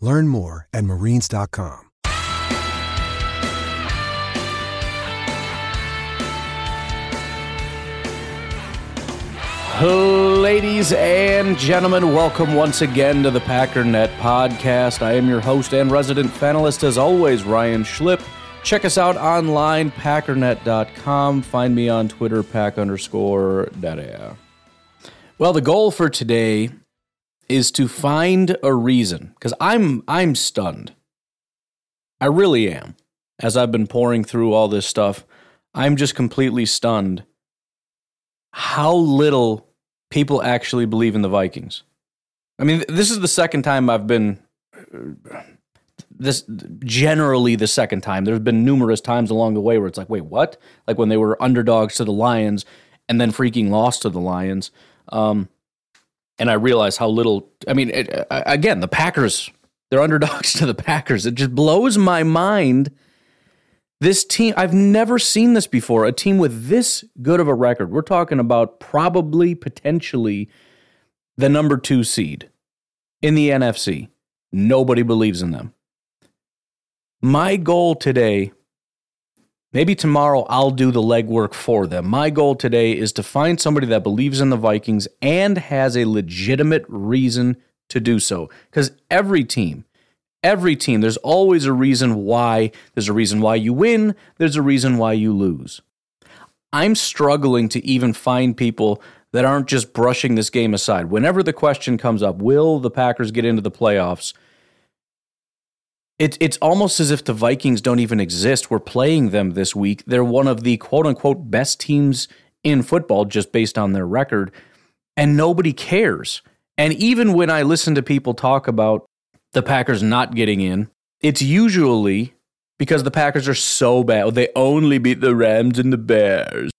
Learn more at marines.com. Ladies and gentlemen, welcome once again to the Packernet podcast. I am your host and resident panelist, as always, Ryan Schlip. Check us out online, packernet.com. Find me on Twitter, pack underscore data. Well, the goal for today is to find a reason because I'm I'm stunned. I really am. As I've been pouring through all this stuff, I'm just completely stunned how little people actually believe in the Vikings. I mean, this is the second time I've been this generally the second time. There's been numerous times along the way where it's like, wait, what? Like when they were underdogs to the Lions and then freaking lost to the Lions. Um, and I realize how little. I mean, it, uh, uh, again, the Packers, they're underdogs to the Packers. It just blows my mind. This team, I've never seen this before. A team with this good of a record. We're talking about probably, potentially, the number two seed in the NFC. Nobody believes in them. My goal today Maybe tomorrow I'll do the legwork for them. My goal today is to find somebody that believes in the Vikings and has a legitimate reason to do so. Because every team, every team, there's always a reason why. There's a reason why you win, there's a reason why you lose. I'm struggling to even find people that aren't just brushing this game aside. Whenever the question comes up, will the Packers get into the playoffs? It's it's almost as if the Vikings don't even exist. We're playing them this week. They're one of the quote unquote best teams in football just based on their record, and nobody cares. And even when I listen to people talk about the Packers not getting in, it's usually because the Packers are so bad. They only beat the Rams and the Bears.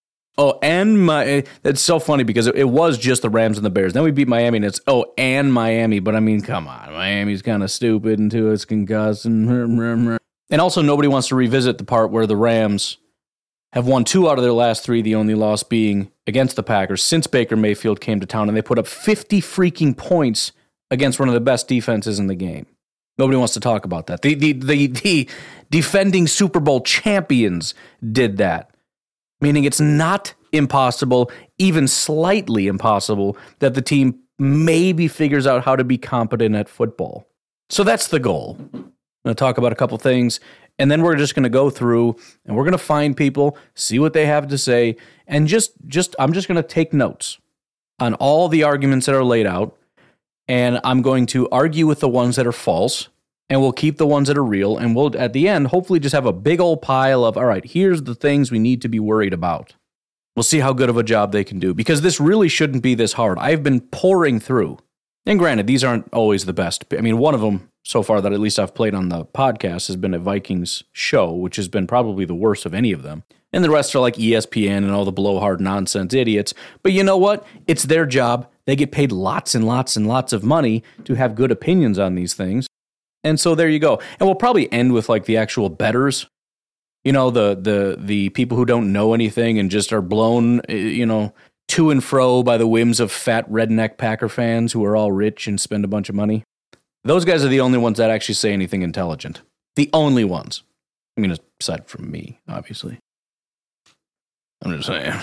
Oh, and my that's so funny because it, it, was just the Rams and the Bears. Then we beat Miami, and it's oh, and Miami. But I mean, come on, Miami's kind of stupid into its concussed, and and also nobody wants to revisit the part where the Rams have won two out of their last three. The only loss being against the Packers since Baker Mayfield came to town, and they put up fifty freaking points against one of the best defenses in the game. Nobody wants to talk about that. The the the, the defending Super Bowl champions did that meaning it's not impossible, even slightly impossible, that the team maybe figures out how to be competent at football. So that's the goal. I'm going to talk about a couple things, and then we're just going to go through and we're going to find people, see what they have to say, and just just I'm just going to take notes on all the arguments that are laid out, and I'm going to argue with the ones that are false and we'll keep the ones that are real and we'll at the end hopefully just have a big old pile of all right here's the things we need to be worried about. We'll see how good of a job they can do because this really shouldn't be this hard. I've been pouring through. And granted these aren't always the best. I mean one of them so far that at least i've played on the podcast has been a vikings show which has been probably the worst of any of them. And the rest are like espn and all the blowhard nonsense idiots. But you know what? It's their job. They get paid lots and lots and lots of money to have good opinions on these things and so there you go. And we'll probably end with like the actual betters. You know, the the the people who don't know anything and just are blown, eh, you know, to and fro by the whims of fat redneck Packer fans who are all rich and spend a bunch of money. Those guys are the only ones that actually say anything intelligent. The only ones. I mean, aside from me, obviously. I'm just saying.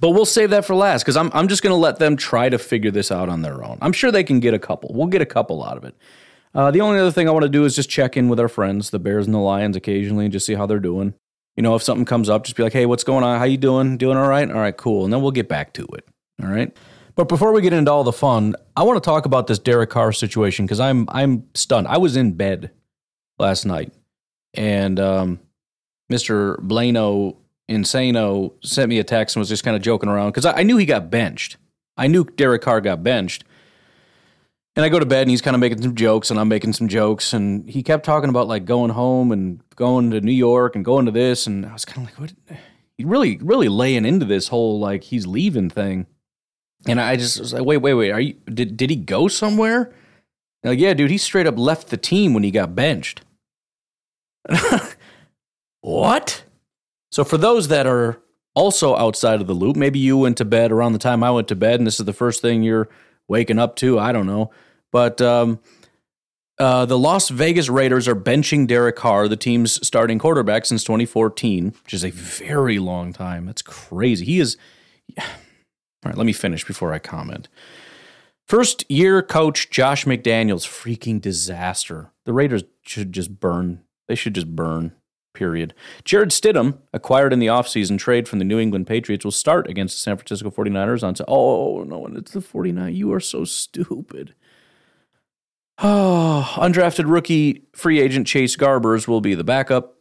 But we'll save that for last because I'm, I'm just going to let them try to figure this out on their own. I'm sure they can get a couple. We'll get a couple out of it. Uh, the only other thing I want to do is just check in with our friends, the Bears and the Lions, occasionally, and just see how they're doing. You know, if something comes up, just be like, "Hey, what's going on? How you doing? Doing all right? All right, cool." And then we'll get back to it. All right. But before we get into all the fun, I want to talk about this Derek Carr situation because I'm I'm stunned. I was in bed last night, and um, Mr. Blano Insano sent me a text and was just kind of joking around because I, I, knew he got benched. I knew Derek Carr got benched. And I go to bed and he's kind of making some jokes and I'm making some jokes. And he kept talking about like going home and going to New York and going to this. And I was kind of like, what? He really, really laying into this whole like he's leaving thing. And I just was like, wait, wait, wait. Are you, did, did he go somewhere? like, yeah, dude, he straight up left the team when he got benched. what? So for those that are also outside of the loop, maybe you went to bed around the time I went to bed, and this is the first thing you're waking up to. I don't know, but um, uh, the Las Vegas Raiders are benching Derek Carr, the team's starting quarterback since 2014, which is a very long time. That's crazy. He is. All right, let me finish before I comment. First year coach Josh McDaniels, freaking disaster. The Raiders should just burn. They should just burn period. Jarrett Stidham, acquired in the offseason trade from the New England Patriots, will start against the San Francisco 49ers on. Oh, no, it's the 49. You are so stupid. Oh, undrafted rookie free agent Chase Garbers will be the backup.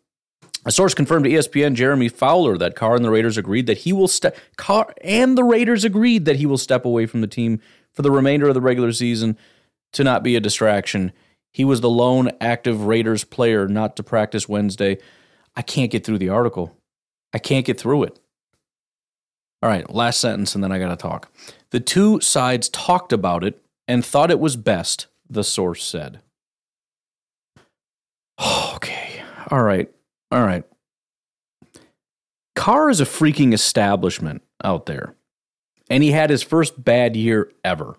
A source confirmed to ESPN Jeremy Fowler that Carr and the Raiders agreed that he will step Carr and the Raiders agreed that he will step away from the team for the remainder of the regular season to not be a distraction. He was the lone active Raiders player not to practice Wednesday. I can't get through the article. I can't get through it. All right, last sentence, and then I got to talk. The two sides talked about it and thought it was best, the source said. okay. All right. All right. Carr is a freaking establishment out there, and he had his first bad year ever.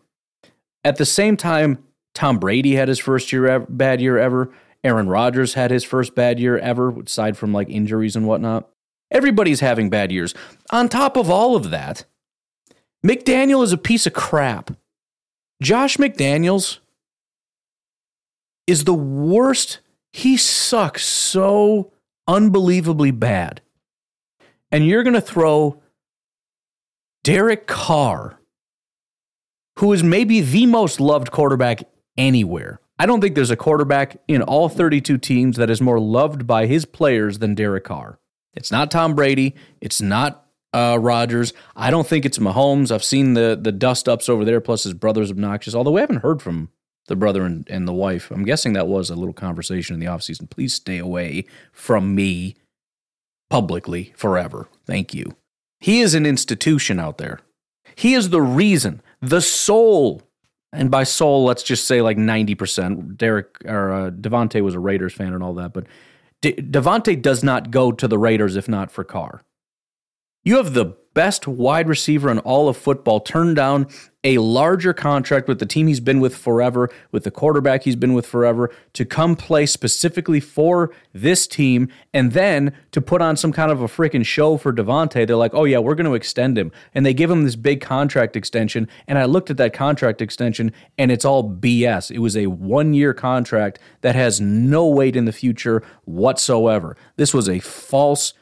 At the same time, Tom Brady had his first year ever, bad year ever, Aaron Rodgers had his first bad year ever, aside from like injuries and whatnot. Everybody's having bad years. On top of all of that, McDaniel is a piece of crap. Josh McDaniels is the worst. He sucks so unbelievably bad. And you're going to throw Derek Carr, who is maybe the most loved quarterback anywhere, I don't think there's a quarterback in all 32 teams that is more loved by his players than Derek Carr. It's not Tom Brady. It's not uh, Rodgers. I don't think it's Mahomes. I've seen the the dust ups over there, plus his brother's obnoxious. Although we haven't heard from the brother and, and the wife. I'm guessing that was a little conversation in the off season. Please stay away from me publicly forever. Thank you. He is an institution out there. He is the reason, the soul. and by soul, let's just say like 90%. Derek or uh, Davante was a Raiders fan and all that, but De- Davante does not go to the Raiders if not for Carr. You have the best wide receiver in all of football turned down a larger contract with the team he's been with forever, with the quarterback he's been with forever, to come play specifically for this team, and then to put on some kind of a freaking show for Davante. They're like, oh, yeah, we're going to extend him. And they give him this big contract extension. And I looked at that contract extension, and it's all BS. It was a one year contract that has no weight in the future whatsoever. This was a false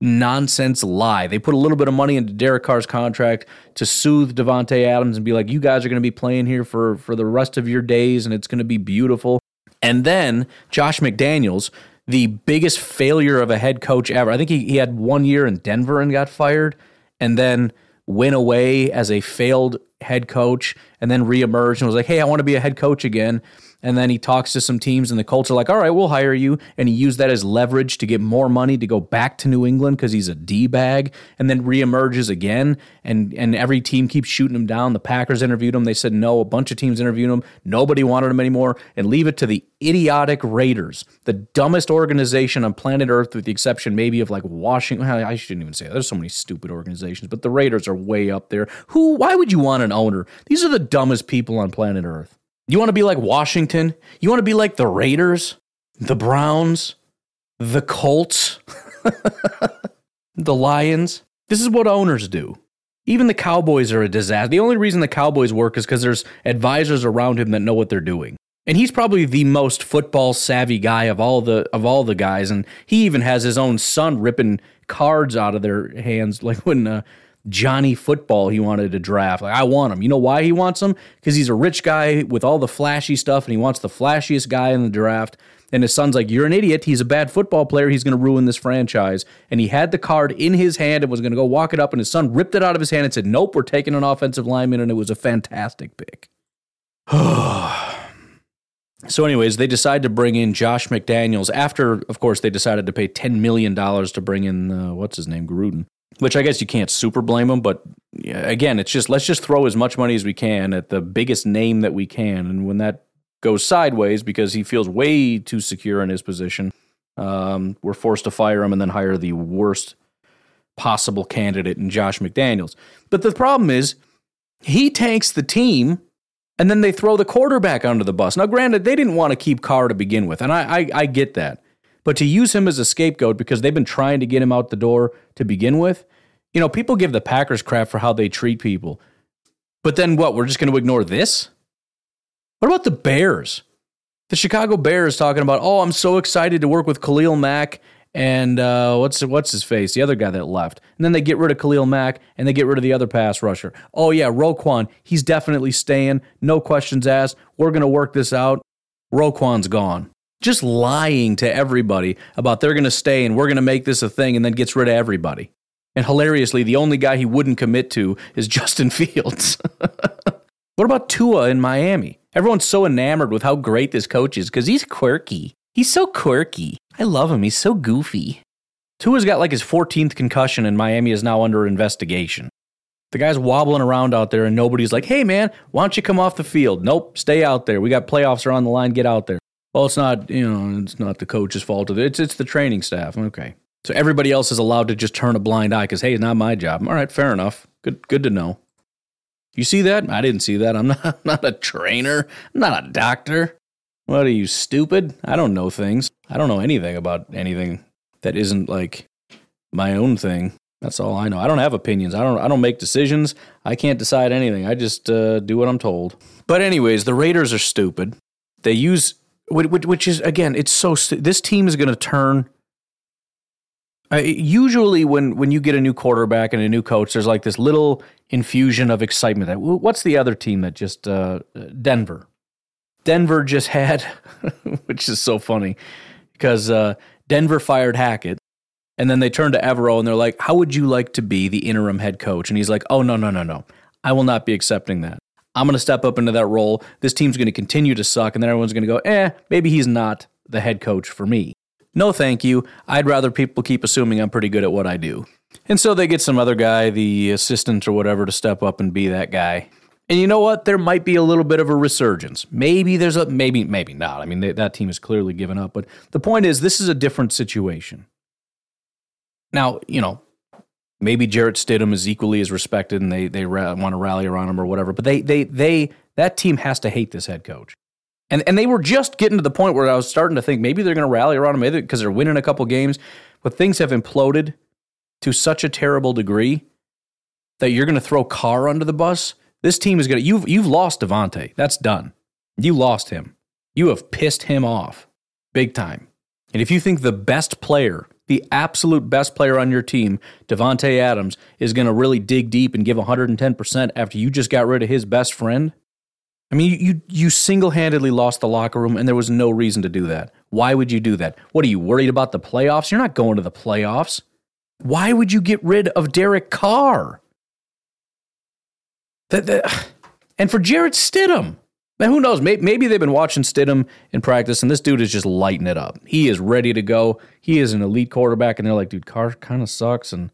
nonsense lie. They put a little bit of money into Derek Carr's contract to soothe Davante Adams and be like, "You guys are going to be playing here for for the rest of your days, and it's going to be beautiful." And then Josh McDaniels, the biggest failure of a head coach ever. I think he, he had one year in Denver and got fired, and then went away as a failed head coach, and then reemerged and was like, "Hey, I want to be a head coach again." And then he talks to some teams, and the Colts are like, all right, we'll hire you. And he used that as leverage to get more money to go back to New England because he's a D bag, and then reemerges again. And, and every team keeps shooting him down. The Packers interviewed him. They said no. A bunch of teams interviewed him. Nobody wanted him anymore. And leave it to the idiotic Raiders, the dumbest organization on planet Earth, with the exception maybe of like Washington. I shouldn't even say that. There's so many stupid organizations, but the Raiders are way up there. Who? Why would you want an owner? These are the dumbest people on planet Earth. You want to be like Washington? You want to be like the Raiders, the Browns, the Colts, the Lions? This is what owners do. Even the Cowboys are a disaster. The only reason the Cowboys work is because there's advisors around him that know what they're doing. And he's probably the most football savvy guy of all the of all the guys. And he even has his own son ripping cards out of their hands, like when uh, Johnny Football he wanted to draft. Like I want him. You know why he wants him? Because he's a rich guy with all the flashy stuff, and he wants the flashiest guy in the draft. And his son's like, You're an idiot. He's a bad football player. He's going to ruin this franchise. And he had the card in his hand and was going to go walk it up. And his son ripped it out of his hand and said, Nope, we're taking an offensive lineman. And it was a fantastic pick. so, anyways, they decide to bring in Josh McDaniels after, of course, they decided to pay $10 million to bring in, uh, what's his name, Gruden. Which I guess you can't super blame him, but again, it's just let's just throw as much money as we can at the biggest name that we can. And when that goes sideways because he feels way too secure in his position. Um, we're forced to fire him and then hire the worst possible candidate in Josh McDaniels. But the problem is, he tanks the team and then they throw the quarterback under the bus. Now, granted, they didn't want to keep Carr to begin with, and I, I, I get that. But to use him as a scapegoat because they've been trying to get him out the door to begin with, you know, people give the Packers crap for how they treat people. But then what? We're just going to ignore this? What about the Bears? The Chicago Bears talking about, oh, I'm so excited to work with Khalil Mack and uh, what's what's his face, the other guy that left, and then they get rid of Khalil Mack and they get rid of the other pass rusher. Oh yeah, Roquan, he's definitely staying, no questions asked. We're gonna work this out. Roquan's gone. Just lying to everybody about they're gonna stay and we're gonna make this a thing, and then gets rid of everybody. And hilariously, the only guy he wouldn't commit to is Justin Fields. what about Tua in Miami? Everyone's so enamored with how great this coach is because he's quirky. He's so quirky. I love him. He's so goofy. Tua's got like his 14th concussion, and Miami is now under investigation. The guy's wobbling around out there, and nobody's like, hey, man, why don't you come off the field? Nope, stay out there. We got playoffs are on the line. Get out there. Well, it's not, you know, it's not the coach's fault. It's, it's the training staff. Okay. So everybody else is allowed to just turn a blind eye because, hey, it's not my job. All right, fair enough. Good, good to know. You see that? I didn't see that. I'm not, not a trainer. I'm not a doctor. What are you, stupid? I don't know things. I don't know anything about anything that isn't like my own thing. That's all I know. I don't have opinions. I don't. I don't make decisions. I can't decide anything. I just uh, do what I'm told. But anyways, the Raiders are stupid. They use which, is again, it's so. This team is going to turn uh, usually, when when you get a new quarterback and a new coach, there's like this little infusion of excitement. That what's the other team that just uh, Denver? Denver just had, which is so funny, because uh, Denver fired Hackett, and then they turned to Evero and they're like, "How would you like to be the interim head coach?" And he's like, "Oh no, no, no, no, I will not be accepting that. I'm going to step up into that role. This team's going to continue to suck, and then everyone's going to go, eh, maybe he's not the head coach for me." No, thank you. I'd rather people keep assuming I'm pretty good at what I do. And so they get some other guy, the assistant or whatever, to step up and be that guy. And you know what? There might be a little bit of a resurgence. Maybe there's a maybe maybe not. I mean, they, that team is clearly given up. But the point is, this is a different situation. Now, you know, maybe Jarrett Stidham is equally as respected, and they they ra- want to rally around him or whatever. But they they they that team has to hate this head coach. And and they were just getting to the point where I was starting to think maybe they're going to rally around him, maybe because they're winning a couple games, but things have imploded to such a terrible degree that you're going to throw Carr under the bus. This team is going to you've you've lost Davante. That's done. You lost him. You have pissed him off big time. And if you think the best player, the absolute best player on your team, Davante Adams, is going to really dig deep and give 110% after you just got rid of his best friend, I mean, you you single-handedly lost the locker room, and there was no reason to do that. Why would you do that? What are you worried about the playoffs? You're not going to the playoffs. Why would you get rid of Derek Carr? That, that and for Jarrett Stidham, now who knows? Maybe, maybe they've been watching Stidham in practice, and this dude is just lighting it up. He is ready to go. He is an elite quarterback, and they're like, dude, Carr kind of sucks, and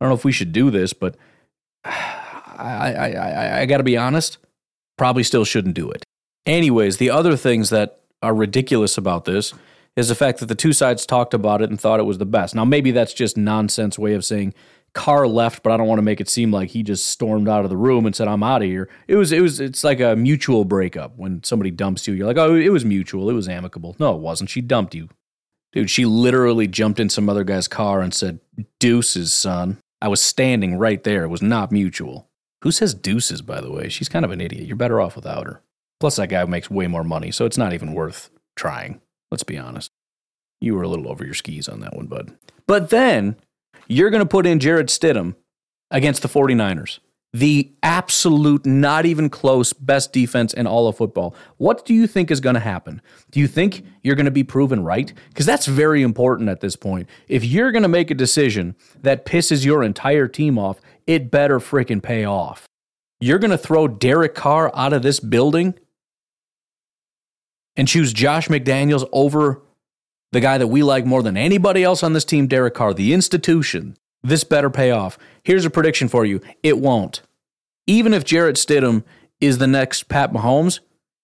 I don't know if we should do this, but I I I, I got to be honest probably still shouldn't do it. Anyways, the other things that are ridiculous about this is the fact that the two sides talked about it and thought it was the best. Now, maybe that's just nonsense way of saying Carr left, but I don't want to make it seem like he just stormed out of the room and said, "I'm out of here." It was, it was, it's like a mutual breakup when somebody dumps you. You're like, "Oh, it was mutual. It was amicable." No, it wasn't. She dumped you, dude. She literally jumped in some other guy's car and said, "Deuces, son." I was standing right there. It was not mutual. Who says deuces, by the way? She's kind of an idiot. You're better off without her. Plus, that guy makes way more money, so it's not even worth trying. Let's be honest. You were a little over your skis on that one, bud. But then you're going to put in Jarrett Stidham against the 49ers the absolute, not even close, best defense in all of football. What do you think is going to happen? Do you think you're going to be proven right? Because that's very important at this point. If you're going to make a decision that pisses your entire team off, it better freaking pay off. You're going to throw Derek Carr out of this building and choose Josh McDaniels over the guy that we like more than anybody else on this team, Derek Carr, the institution. This better pay off. Here's a prediction for you it won't even if Jarrett Stidham is the next Pat Mahomes,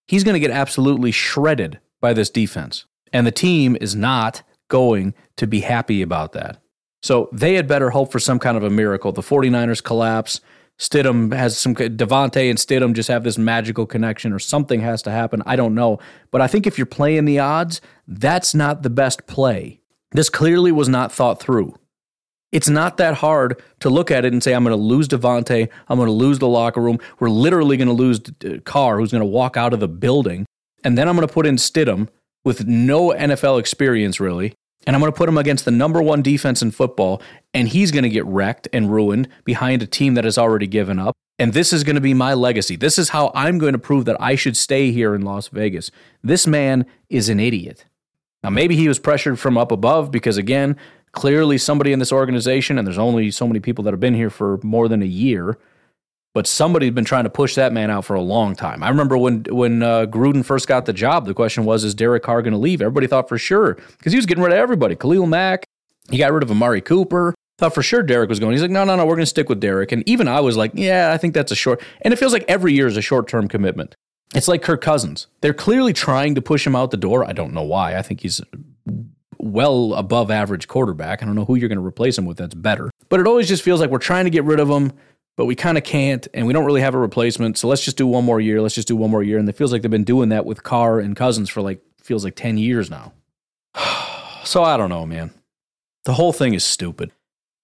he's going to get absolutely shredded by this defense. And the team is not going to be happy about that. So they had better hope for some kind of a miracle. The 49ers collapse. Stidham has some, Davante and Stidham just have this magical connection or something has to happen. I don't know. But I think if you're playing the odds, that's not the best play. This clearly was not thought through. It's not that hard to look at it and say, I'm going to lose Davante. I'm going to lose the locker room. We're literally going to lose Carr, who's going to walk out of the building. And then I'm going to put in Stidham with no NFL experience, really. And I'm going to put him against the number one defense in football. And he's going to get wrecked and ruined behind a team that has already given up. And this is going to be my legacy. This is how I'm going to prove that I should stay here in Las Vegas. This man is an idiot. Now, maybe he was pressured from up above because, again, clearly somebody in this organization, and there's only so many people that have been here for more than a year, but somebody's been trying to push that man out for a long time. I remember when when uh, Gruden first got the job, the question was, is Derek Carr going to leave? Everybody thought for sure because he was getting rid of everybody. Khalil Mack, he got rid of Amari Cooper. Thought for sure Derek was going. He's like, no, no, no, we're going to stick with Derek. And even I was like, yeah, I think that's a short. And it feels like every year is a short term commitment. It's like Kirk Cousins. They're clearly trying to push him out the door. I don't know why. I think he's well above average quarterback. I don't know who you're going to replace him with that's better. But it always just feels like we're trying to get rid of him, but we kind of can't, and we don't really have a replacement. So let's just do one more year. Let's just do one more year. And it feels like they've been doing that with Carr and Cousins for like, feels like 10 years now. so I don't know, man. The whole thing is stupid.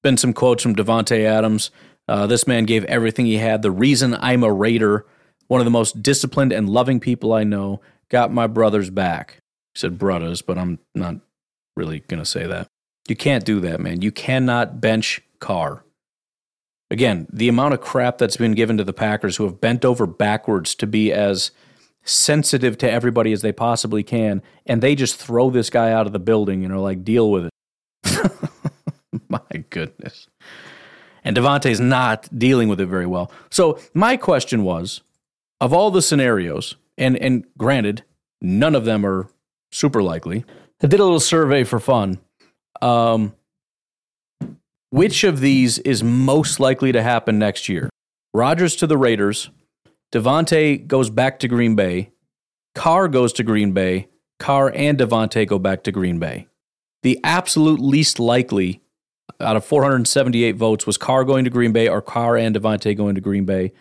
Been some quotes from Davante Adams. Uh, this man gave everything he had. The reason I'm a Raider, one of the most disciplined and loving people I know, got my brothers back. He said brothers, but I'm not really going to say that. You can't do that, man. You cannot bench Carr. Again, the amount of crap that's been given to the Packers who have bent over backwards to be as sensitive to everybody as they possibly can, and they just throw this guy out of the building and are like, deal with it. my goodness. And Davante's not dealing with it very well. So my question was, of all the scenarios, and and granted, none of them are super likely, I did a little survey for fun. Um, which of these is most likely to happen next year? Rodgers to the Raiders, Davante goes back to Green Bay, Carr goes to Green Bay, Carr and Davante go back to Green Bay. The absolute least likely out of 478 votes was Carr going to Green Bay or Carr and Davante going to Green Bay.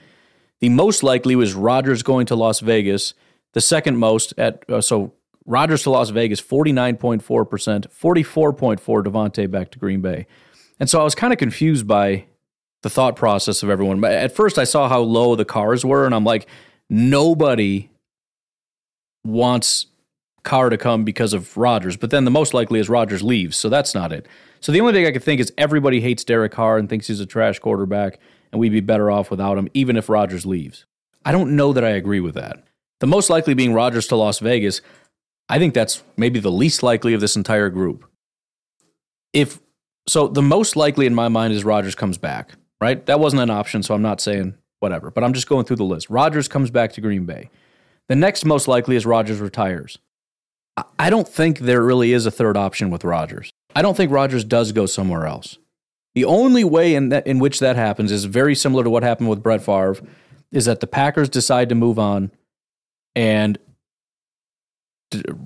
The most likely was Rodgers going to Las Vegas. The second most at uh, so Rodgers to Las Vegas, 49.4%, 44.4 Davante back to Green Bay. And so I was kind of confused by the thought process of everyone. But at first I saw how low the cars were, and I'm like, nobody wants Carr to come because of Rodgers. But then the most likely is Rodgers leaves, so that's not it. So the only thing I could think is everybody hates Derek Carr and thinks he's a trash quarterback, and we'd be better off without him, even if Rodgers leaves. I don't know that I agree with that. The most likely being Rodgers to Las Vegas. I think that's maybe the least likely of this entire group. If so, the most likely in my mind is Rodgers comes back, right? That wasn't an option, so I'm not saying whatever, but I'm just going through the list. Rodgers comes back to Green Bay. The next most likely is Rodgers retires. I don't think there really is a third option with Rodgers. I don't think Rodgers does go somewhere else. The only way in, that, in which that happens is very similar to what happened with Brett Favre, is that the Packers decide to move on and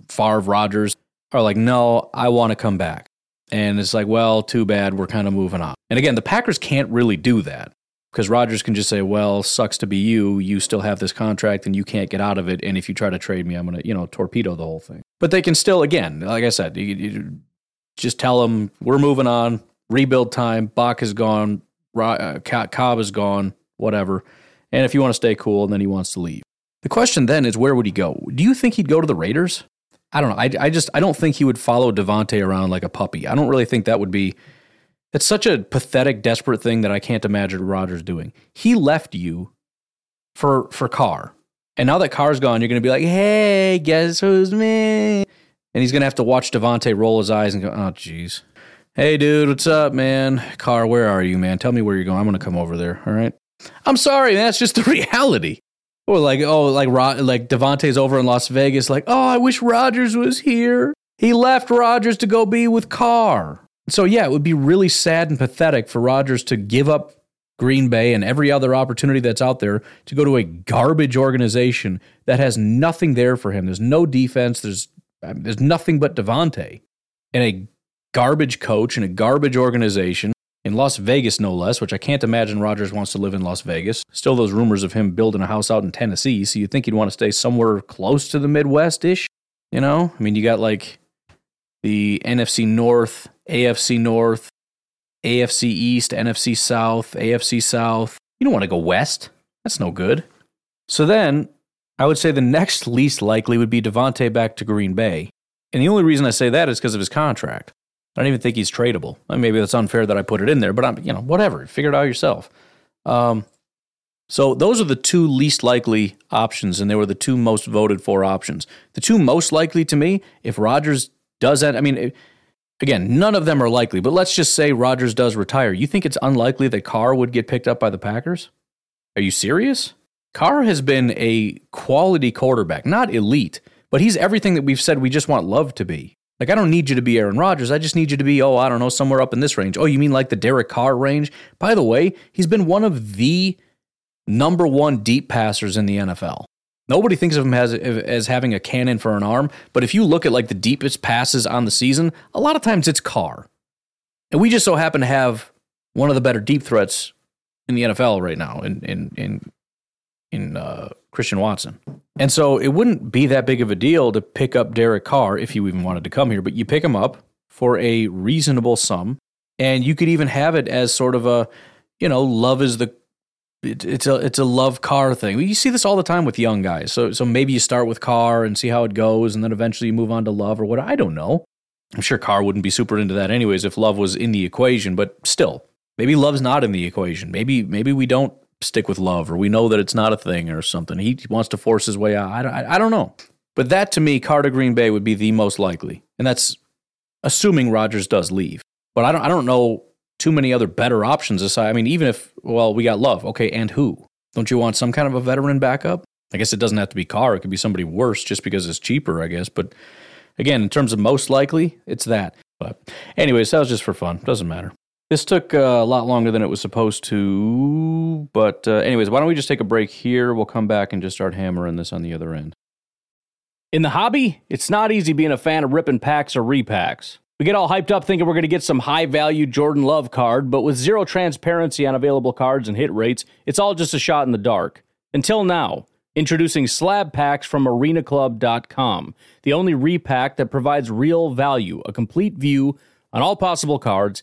Favre, Rodgers are like, no, I want to come back. And it's like, well, too bad. We're kind of moving on. And again, the Packers can't really do that because Rodgers can just say, well, sucks to be you. You still have this contract and you can't get out of it. And if you try to trade me, I'm to, you know, torpedo the whole thing. But they can still, again, like I said, you, you just tell them we're moving on, rebuild time. Bach is gone. uh, Cobb is gone, whatever. And if you want to stay cool, and then he wants to leave. The question then is, where would he go? Do you think he'd go to the Raiders? I don't know. I, I just I don't think he would follow Davante around like a puppy. I don't really think that would be. It's such a pathetic, desperate thing that I can't imagine Rodgers doing. He left you for for Carr, and now that Carr's gone, you're going to be like, "Hey, guess who's me?" And he's going to have to watch Davante roll his eyes and go, "Oh, jeez." Hey, dude, what's up, man? Carr, where are you, man? Tell me where you're going. I'm going to come over there. All right. I'm sorry, man. That's just the reality. Or like, oh, like like Davante's over in Las Vegas. Like, oh, I wish Rodgers was here. He left Rodgers to go be with Carr. So yeah, it would be really sad and pathetic for Rodgers to give up Green Bay and every other opportunity that's out there to go to a garbage organization that has nothing there for him. There's no defense. There's there's nothing but Davante and a garbage coach and a garbage organization in Las Vegas, no less, which I can't imagine Rodgers wants to live in Las Vegas. Still, those rumors of him building a house out in Tennessee, so you'd think he'd want to stay somewhere close to the Midwest ish. You know, I mean, you got like the NFC North, AFC North, AFC East, NFC South, AFC South. You don't want to go west. That's no good. So then I would say the next least likely would be Davante back to Green Bay. And the only reason I say that is because of his contract. I don't even think he's tradable. I mean, Maybe that's unfair that I put it in there, but I'm, you know, whatever. Figure it out yourself. Um, so those are the two least likely options, and they were the two most voted for options. The two most likely to me, if Rodgers does that, I mean, again, none of them are likely, but let's just say Rodgers does retire. You think it's unlikely that Carr would get picked up by the Packers? Are you serious? Carr has been a quality quarterback, not elite, but he's everything that we've said we just want Love to be. Like, I don't need you to be Aaron Rodgers. I just need you to be, oh, I don't know, somewhere up in this range. Oh, you mean like the Derek Carr range? By the way, he's been one of the number one deep passers in the NFL. Nobody thinks of him as, as having a cannon for an arm, but if you look at like the deepest passes on the season, a lot of times it's Carr. And we just so happen to have one of the better deep threats in the NFL right now in in in in uh, Christian Watson. And so it wouldn't be that big of a deal to pick up Derek Carr if you even wanted to come here, but you pick him up for a reasonable sum. And you could even have it as sort of a, you know, love is the it's a it's a love Carr thing. You see this all the time with young guys. So so maybe you start with Carr and see how it goes, and then eventually you move on to love or what. I don't know. I'm sure Carr wouldn't be super into that anyways if love was in the equation, but still, maybe love's not in the equation. Maybe maybe we don't stick with love, or we know that it's not a thing, or something. He wants to force his way out. I don't, I, I don't know. But that to me, Carter Green Bay would be the most likely, and that's assuming Rodgers does leave. But I don't, I don't know too many other better options aside. I mean, even if well, we got Love, okay, and who? Don't you want some kind of a veteran backup? I guess it doesn't have to be Carr. It could be somebody worse just because it's cheaper, I guess. But again, in terms of most likely, it's that. But anyways, that was just for fun. Doesn't matter. This took uh, a lot longer than it was supposed to. But, uh, anyways, why don't we just take a break here? We'll come back and just start hammering this on the other end. In the hobby, it's not easy being a fan of ripping packs or repacks. We get all hyped up thinking we're going to get some high value Jordan Love card, but with zero transparency on available cards and hit rates, it's all just a shot in the dark. Until now. Introducing slab packs from arenaclub.com, the only repack that provides real value, a complete view on all possible cards,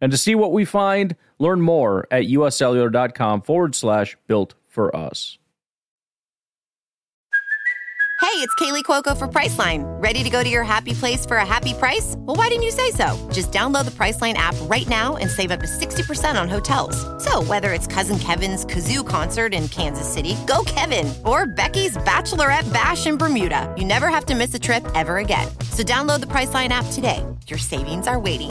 And to see what we find, learn more at uscellular.com forward slash built for us. Hey, it's Kaley Cuoco for Priceline. Ready to go to your happy place for a happy price? Well, why didn't you say so? Just download the Priceline app right now and save up to 60% on hotels. So, whether it's Cousin Kevin's Kazoo concert in Kansas City, go Kevin, or Becky's Bachelorette Bash in Bermuda, you never have to miss a trip ever again. So, download the Priceline app today. Your savings are waiting.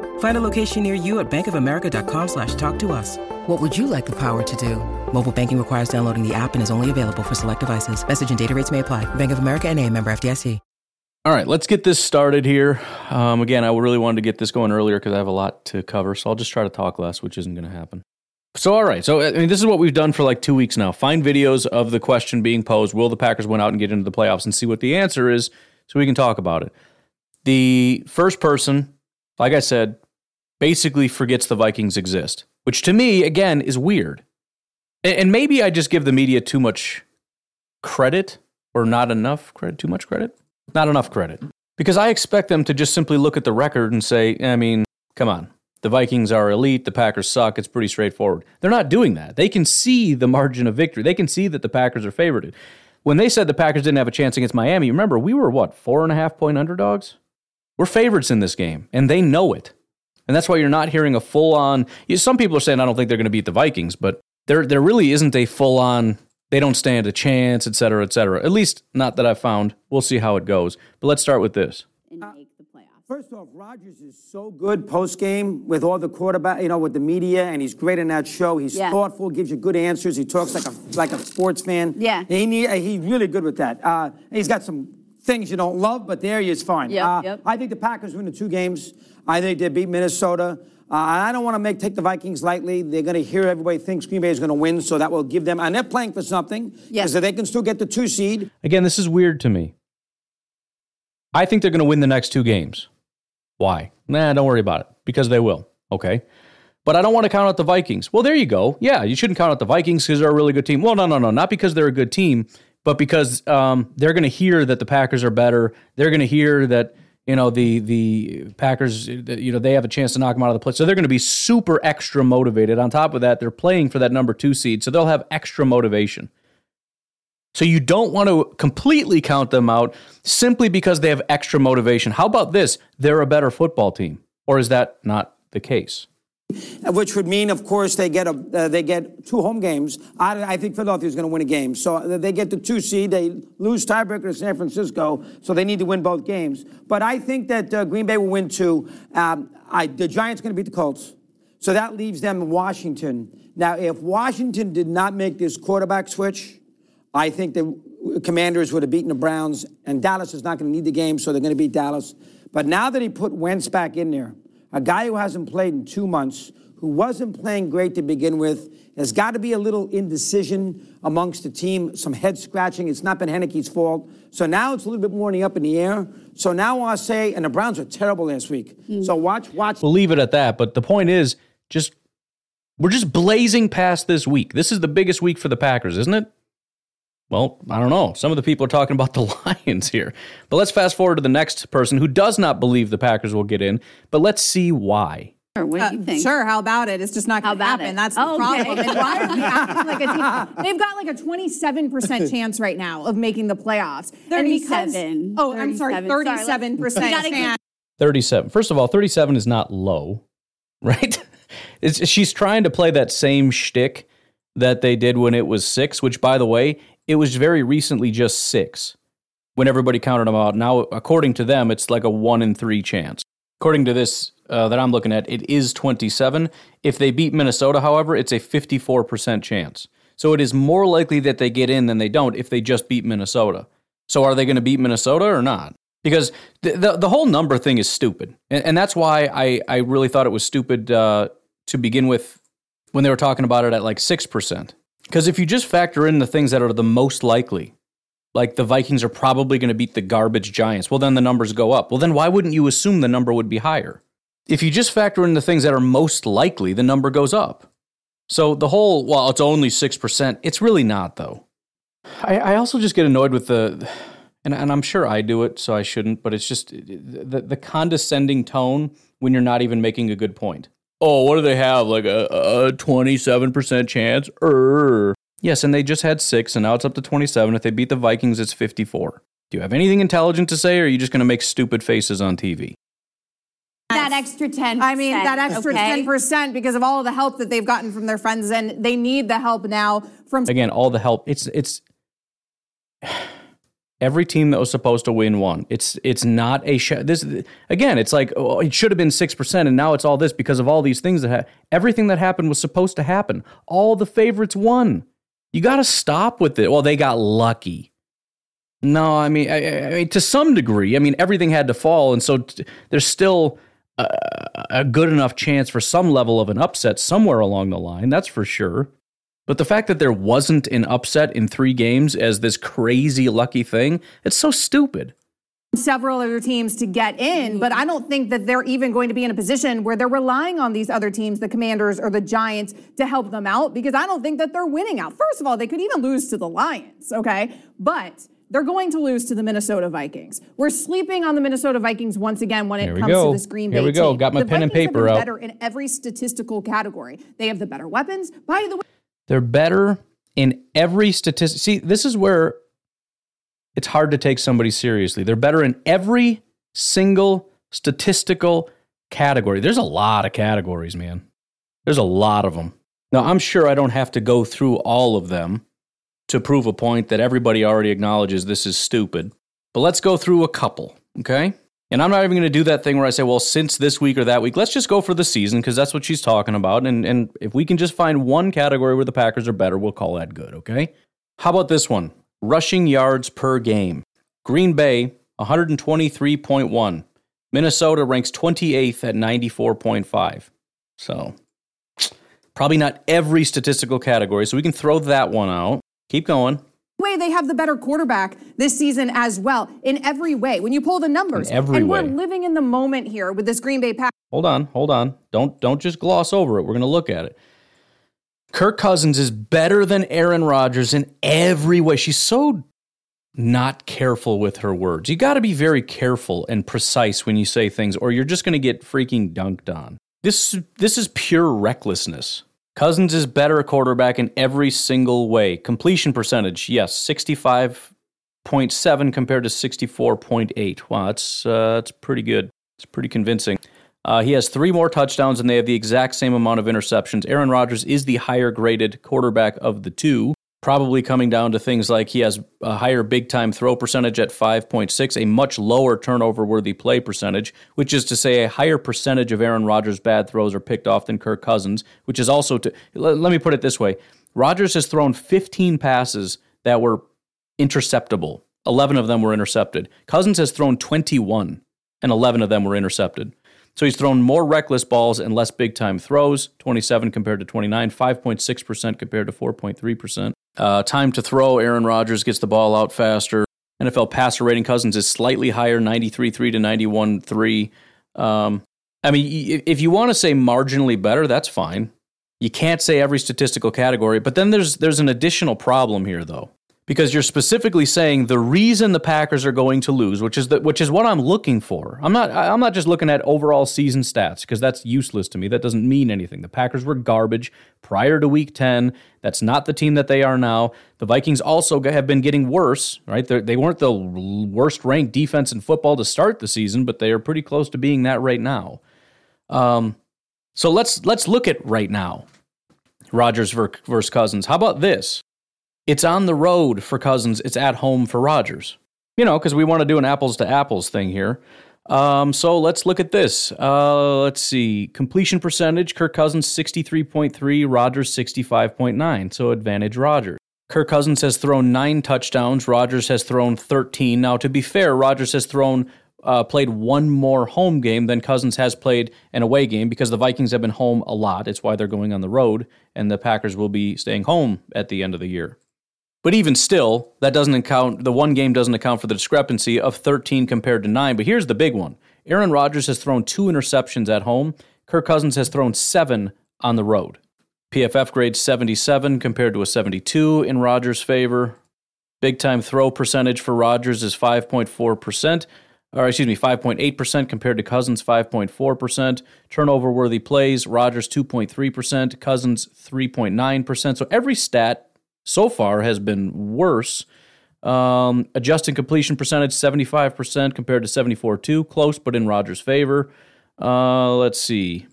Find a location near you at bankofamerica.com slash talk to us. What would you like the power to do? Mobile banking requires downloading the app and is only available for select devices. Message and data rates may apply. Bank of America and a member FDIC. All right, let's get this started here. Um, again, I really wanted to get this going earlier because I have a lot to cover, so I'll just try to talk less, which isn't going to happen. So, all right. So, I mean, this is what we've done for like two weeks now. Find videos of the question being posed: Will the Packers win out and get into the playoffs? And see what the answer is, so we can talk about it. The first person, like I said, basically forgets the Vikings exist, which to me, again, is weird. And maybe I just give the media too much credit, or not enough credit. Too much credit. Not enough credit. Because I expect them to just simply look at the record and say, eh, I mean, come on. The Vikings are elite. The Packers suck. It's pretty straightforward. They're not doing that. They can see the margin of victory. They can see that the Packers are favored. When they said the Packers didn't have a chance against Miami, remember, we were what, four and a half point underdogs? We're favorites in this game, and they know it. And that's why you're not hearing a full on. Some people are saying, I don't think they're going to beat the Vikings, but there, there really isn't a full on they don't stand a chance, et cetera, et cetera. At least not that I've found. We'll see how it goes. But let's start with this. And make the playoffs. First off, Rodgers is so good post game with all the quarterback, you know, with the media, and he's great in that show. He's Yeah. thoughtful, gives you good answers. He talks like a like a sports fan. Yeah. he need, he's really good with that. Uh, he's got some things you don't love, but there he is fine. Yep, uh, yep. I think the Packers win the two games. I think they beat Minnesota. Uh, I don't want to make take the Vikings lightly. They're going to hear everybody thinks Green Bay is going to win, so that will give them, and they're playing for something. Yeah. So they can still get the two seed. Again, this is weird to me. I think they're going to win the next two games. Why? Nah, don't worry about it because they will. Okay. But I don't want to count out the Vikings. Well, there you go. Yeah, you shouldn't count out the Vikings because they're a really good team. Well, no, no, no. Not because they're a good team, but because um, they're going to hear that the Packers are better. They're going to hear that you know the the Packers. You know they have a chance to knock them out of the play. So they're going to be super extra motivated. On top of that, they're playing for that number two seed, so they'll have extra motivation. So you don't want to completely count them out simply because they have extra motivation. How about this? They're a better football team, or is that not the case? Which would mean, of course, they get a uh, they get two home games. I, I think Philadelphia is going to win a game, so uh, they get the two seed. They lose tiebreaker to San Francisco, so they need to win both games. But I think that uh, Green Bay will win two. Um, I, the Giants going to beat the Colts, so that leaves them Washington. Now, if Washington did not make this quarterback switch, I think the Commanders would have beaten the Browns, and Dallas is not going to need the game, so they're going to beat Dallas. But now that he put Wentz back in there, a guy who hasn't played in two months, who wasn't playing great to begin with, there's got to be a little indecision amongst the team, some head scratching. It's not been Heinicke's fault. So now it's a little bit more in the up in the air. So now I'll say, and the Browns were terrible last week. Hmm. So watch, watch. We'll leave it at that. But the point is, just we're just blazing past this week. This is the biggest week for the Packers, isn't it? Well, I don't know. Some of the people are talking about the Lions here. But let's fast forward to the next person who does not believe the Packers will get in, but let's see why. Or what do you Uh, think? Sure, how about it? It's just not going to happen. it? That's the Oh, okay. problem. And why are we acting like a team? They've got like a 27% chance right now of making the playoffs. And because- 37. oh, I'm sorry, 37. Sorry, 37% let's- We chance. 37. First of all, 37 is not low, right? It's, she's trying to play that same shtick that they did when it was six, which, by the way, it was very recently just six when everybody counted them out. Now, according to them, it's like a one in three chance. According to this uh, that I'm looking at, it is 27. If they beat Minnesota, however, it's a 54% chance. So it is more likely that they get in than they don't if they just beat Minnesota. So are they going to beat Minnesota or not? Because the, the, the whole number thing is stupid. And, and that's why I, I really thought it was stupid uh, to begin with when they were talking about it at like 6%. Because if you just factor in the things that are the most likely, like the Vikings are probably going to beat the garbage Giants. Well, then the numbers go up. Well, then why wouldn't you assume the number would be higher? If you just factor in the things that are most likely, the number goes up. So the whole, well, it's only 6%, it's really not, though. I, I also just get annoyed with the, and, and I'm sure I do it, so I shouldn't, but it's just the, the condescending tone when you're not even making a good point. Oh, what do they have? Like a, a 27% chance? Err. Yes, and they just had six, and now it's up to 27. If they beat the Vikings, it's 54. Do you have anything intelligent to say, or are you just going to make stupid faces on TV? That extra 10 I mean, that extra okay? 10% because of all of the help that they've gotten from their friends, and they need the help now from. Again, all the help. It's it's every team that was supposed to win won. It's it's not a sh- this again. It's like oh, it should have been six percent, and now it's all this because of all these things that ha- everything that happened was supposed to happen. All the favorites won. You got to stop with it. Well, they got lucky. No, I mean, I, I, mean, to some degree. I mean, everything had to fall, and so t- there's still a, a good enough chance for some level of an upset somewhere along the line. That's for sure. But the fact that there wasn't an upset in three games as this crazy lucky thing, it's so stupid several other teams to get in, but I don't think that they're even going to be in a position where they're relying on these other teams, the Commanders or the Giants, to help them out because I don't think that they're winning out. First of all, they could even lose to the Lions, okay? But they're going to lose to the Minnesota Vikings. We're sleeping on the Minnesota Vikings once again when Here it comes go. to this Green Bay Here we go. team. Got my the pen and Vikings have paper been out. better in every statistical category. They have the better weapons. By the way, They're better in every statistic. See, this is where it's hard to take somebody seriously. They're better in every single statistical category. There's a lot of categories, man. There's a lot of them. Now, I'm sure I don't have to go through all of them to prove a point that everybody already acknowledges this is stupid. But let's go through a couple, okay? And I'm not even going to do that thing where I say, well, since this week or that week, let's just go for the season because that's what she's talking about. And, and if we can just find one category where the Packers are better, we'll call that good, okay? How about this one? Rushing yards per game. Green Bay, 123.1. Minnesota ranks 28th at 94.5. So, probably not every statistical category. So we can throw that one out. Keep going. Way they have the better quarterback this season as well in every way. When you pull the numbers, In every and way. we're living in the moment here with this Green Bay Pack. Hold on, hold on. Don't don't just gloss over it. We're going to look at it. Kirk Cousins is better than Aaron Rodgers in every way. She's so not careful with her words. You got to be very careful and precise when you say things or you're just going to get freaking dunked on. This this is pure recklessness. Cousins is better a quarterback in every single way. Completion percentage, yes, 65.7 compared to 64.8. Wow, that's uh, that's pretty good. It's pretty convincing. Uh, he has three more touchdowns, and they have the exact same amount of interceptions. Aaron Rodgers is the higher graded quarterback of the two, probably coming down to things like he has a higher big time throw percentage at 5.6, a much lower turnover worthy play percentage, which is to say a higher percentage of Aaron Rodgers' bad throws are picked off than Kirk Cousins, which is also to, let, let me put it this way Rodgers has thrown 15 passes that were interceptable, 11 of them were intercepted. Cousins has thrown 21, and 11 of them were intercepted. So he's thrown more reckless balls and less big time throws 27 compared to 29, 5.6% compared to 4.3%. Uh, time to throw, Aaron Rodgers gets the ball out faster. NFL passer rating Cousins is slightly higher, 93.3 to 91.3. Um, I mean, if you want to say marginally better, that's fine. You can't say every statistical category, but then there's there's an additional problem here though. Because you're specifically saying the reason the Packers are going to lose, which is the, which is what I'm looking for. I'm not I'm not just looking at overall season stats because that's useless to me. That doesn't mean anything. The Packers were garbage prior to week 10. That's not the team that they are now. The Vikings also have been getting worse, right? They're, they weren't the worst ranked defense in football to start the season, but they are pretty close to being that right now. Um, so let's let's look at right now. Rodgers ver- versus Cousins. How about this? It's on the road for Cousins. It's at home for Rodgers. You know, because we want to do an apples to apples thing here. Um, so let's look at this. Uh, let's see. Completion percentage Kirk Cousins 63.3, Rodgers 65.9. So advantage Rodgers. Kirk Cousins has thrown nine touchdowns. Rodgers has thrown 13. Now, to be fair, Rodgers has thrown uh, played one more home game than Cousins has played an away game because the Vikings have been home a lot. It's why they're going on the road, and the Packers will be staying home at the end of the year. But even still, that doesn't account, the one game doesn't account for the discrepancy of 13 compared to 9. But here's the big one Aaron Rodgers has thrown two interceptions at home, Kirk Cousins has thrown seven on the road. PFF grade 77 compared to a 72 in Rodgers' favor. Big time throw percentage for Rodgers is 5.4%, or excuse me, 5.8% compared to Cousins 5.4%. Turnover worthy plays, Rodgers 2.3%, Cousins 3.9%. So every stat so far has been worse. Um, adjusting completion percentage 75% compared to 74.2, close but in Rodgers' favor. Uh, let's see.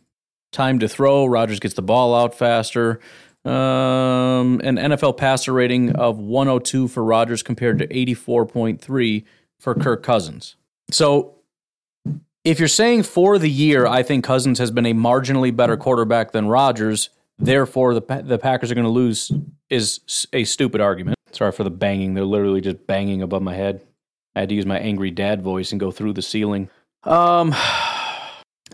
Time to throw, Rodgers gets the ball out faster. Um, an NFL passer rating of 102 for Rodgers compared to 84.3 for Kirk Cousins. So if you're saying for the year, I think Cousins has been a marginally better quarterback than Rodgers, therefore the the Packers are going to lose is a stupid argument. Sorry for the banging; they're literally just banging above my head. I had to use my angry dad voice and go through the ceiling. Um.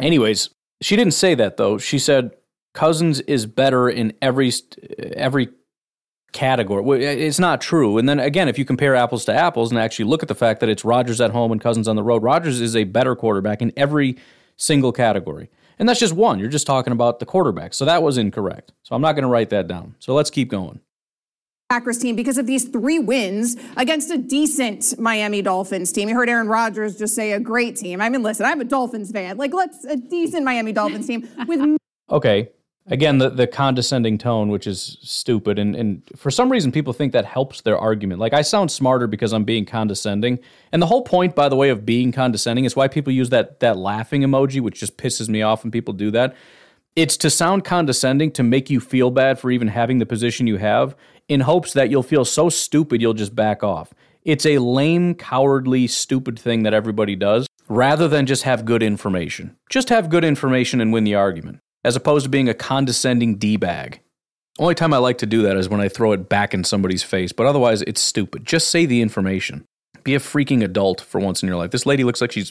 Anyways, she didn't say that though. She said Cousins is better in every every category. It's not true. And then again, if you compare apples to apples and actually look at the fact that it's Rodgers at home and Cousins on the road, Rodgers is a better quarterback in every single category. And that's just one. You're just talking about the quarterback. So that was incorrect. So I'm not going to write that down. So let's keep going. Packers team because of these three wins against a decent Miami Dolphins team. You heard Aaron Rodgers just say a great team. I mean, listen, I'm a Dolphins fan. Like, let's a decent Miami Dolphins team with. Okay, again the, the condescending tone which is stupid and, and for some reason people think that helps their argument. Like i sound smarter because i'm being condescending. And the whole point by the way of being condescending is why people use that that laughing emoji which just pisses me off when people do that. It's to sound condescending to make you feel bad for even having the position you have in hopes that you'll feel so stupid you'll just back off. It's a lame cowardly stupid thing that everybody does rather than just have good information. Just have good information and win the argument as opposed to being a condescending D bag. Only time I like to do that is when I throw it back in somebody's face, but otherwise it's stupid. Just say the information. Be a freaking adult for once in your life. This lady looks like she's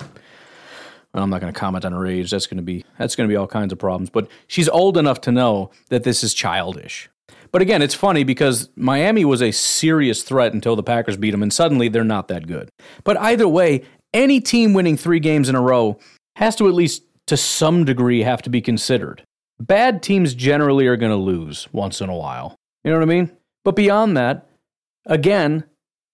I'm not going to comment on her age. That's going to be that's going to be all kinds of problems, but she's old enough to know that this is childish. But again, it's funny because Miami was a serious threat until the Packers beat them and suddenly they're not that good. But either way, any team winning 3 games in a row has to at least to some degree have to be considered. Bad teams generally are going to lose once in a while. You know what I mean? But beyond that, again,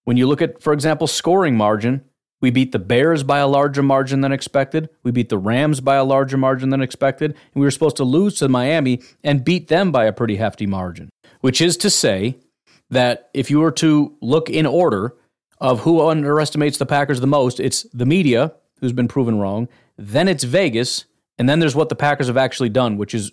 when you look at, for example, scoring margin, we beat the Bears by a larger margin than expected. We beat the Rams by a larger margin than expected. And we were supposed to lose to Miami and beat them by a pretty hefty margin, which is to say that if you were to look in order of who underestimates the Packers the most, it's the media, who's been proven wrong, then it's Vegas, and then there's what the Packers have actually done, which is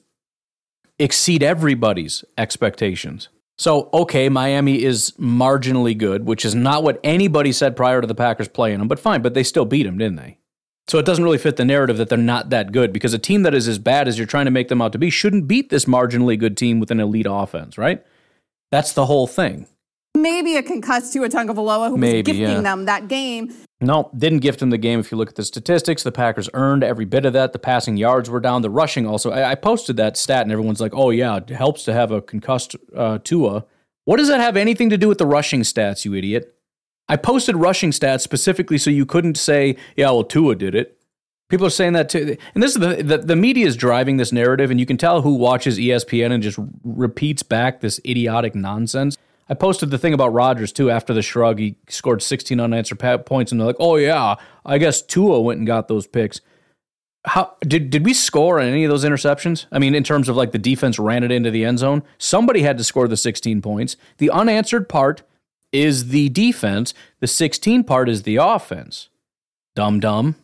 exceed everybody's expectations. So, okay, Miami is marginally good, which is not what anybody said prior to the Packers playing them, but fine, but they still beat them, didn't they? So it doesn't really fit the narrative that they're not that good because a team that is as bad as you're trying to make them out to be shouldn't beat this marginally good team with an elite offense, right? That's the whole thing. Maybe a concussed Tua Tagovailoa who Maybe, was gifting yeah. them that game. No, didn't gift him the game. If you look at the statistics, the Packers earned every bit of that. The passing yards were down. The rushing also. I, I posted that stat, and everyone's like, "Oh yeah, it helps to have a concussed uh, Tua." What does that have anything to do with the rushing stats, you idiot? I posted rushing stats specifically so you couldn't say, "Yeah, well, Tua did it." People are saying that too, and this is the, the the media is driving this narrative, and you can tell who watches ESPN and just repeats back this idiotic nonsense. I posted the thing about Rodgers too after the shrug. He scored 16 unanswered points, and they're like, "Oh yeah, I guess Tua went and got those picks." How did did we score on any of those interceptions? I mean, in terms of like the defense ran it into the end zone. Somebody had to score the 16 points. The unanswered part is the defense. The 16 part is the offense. Dumb dumb.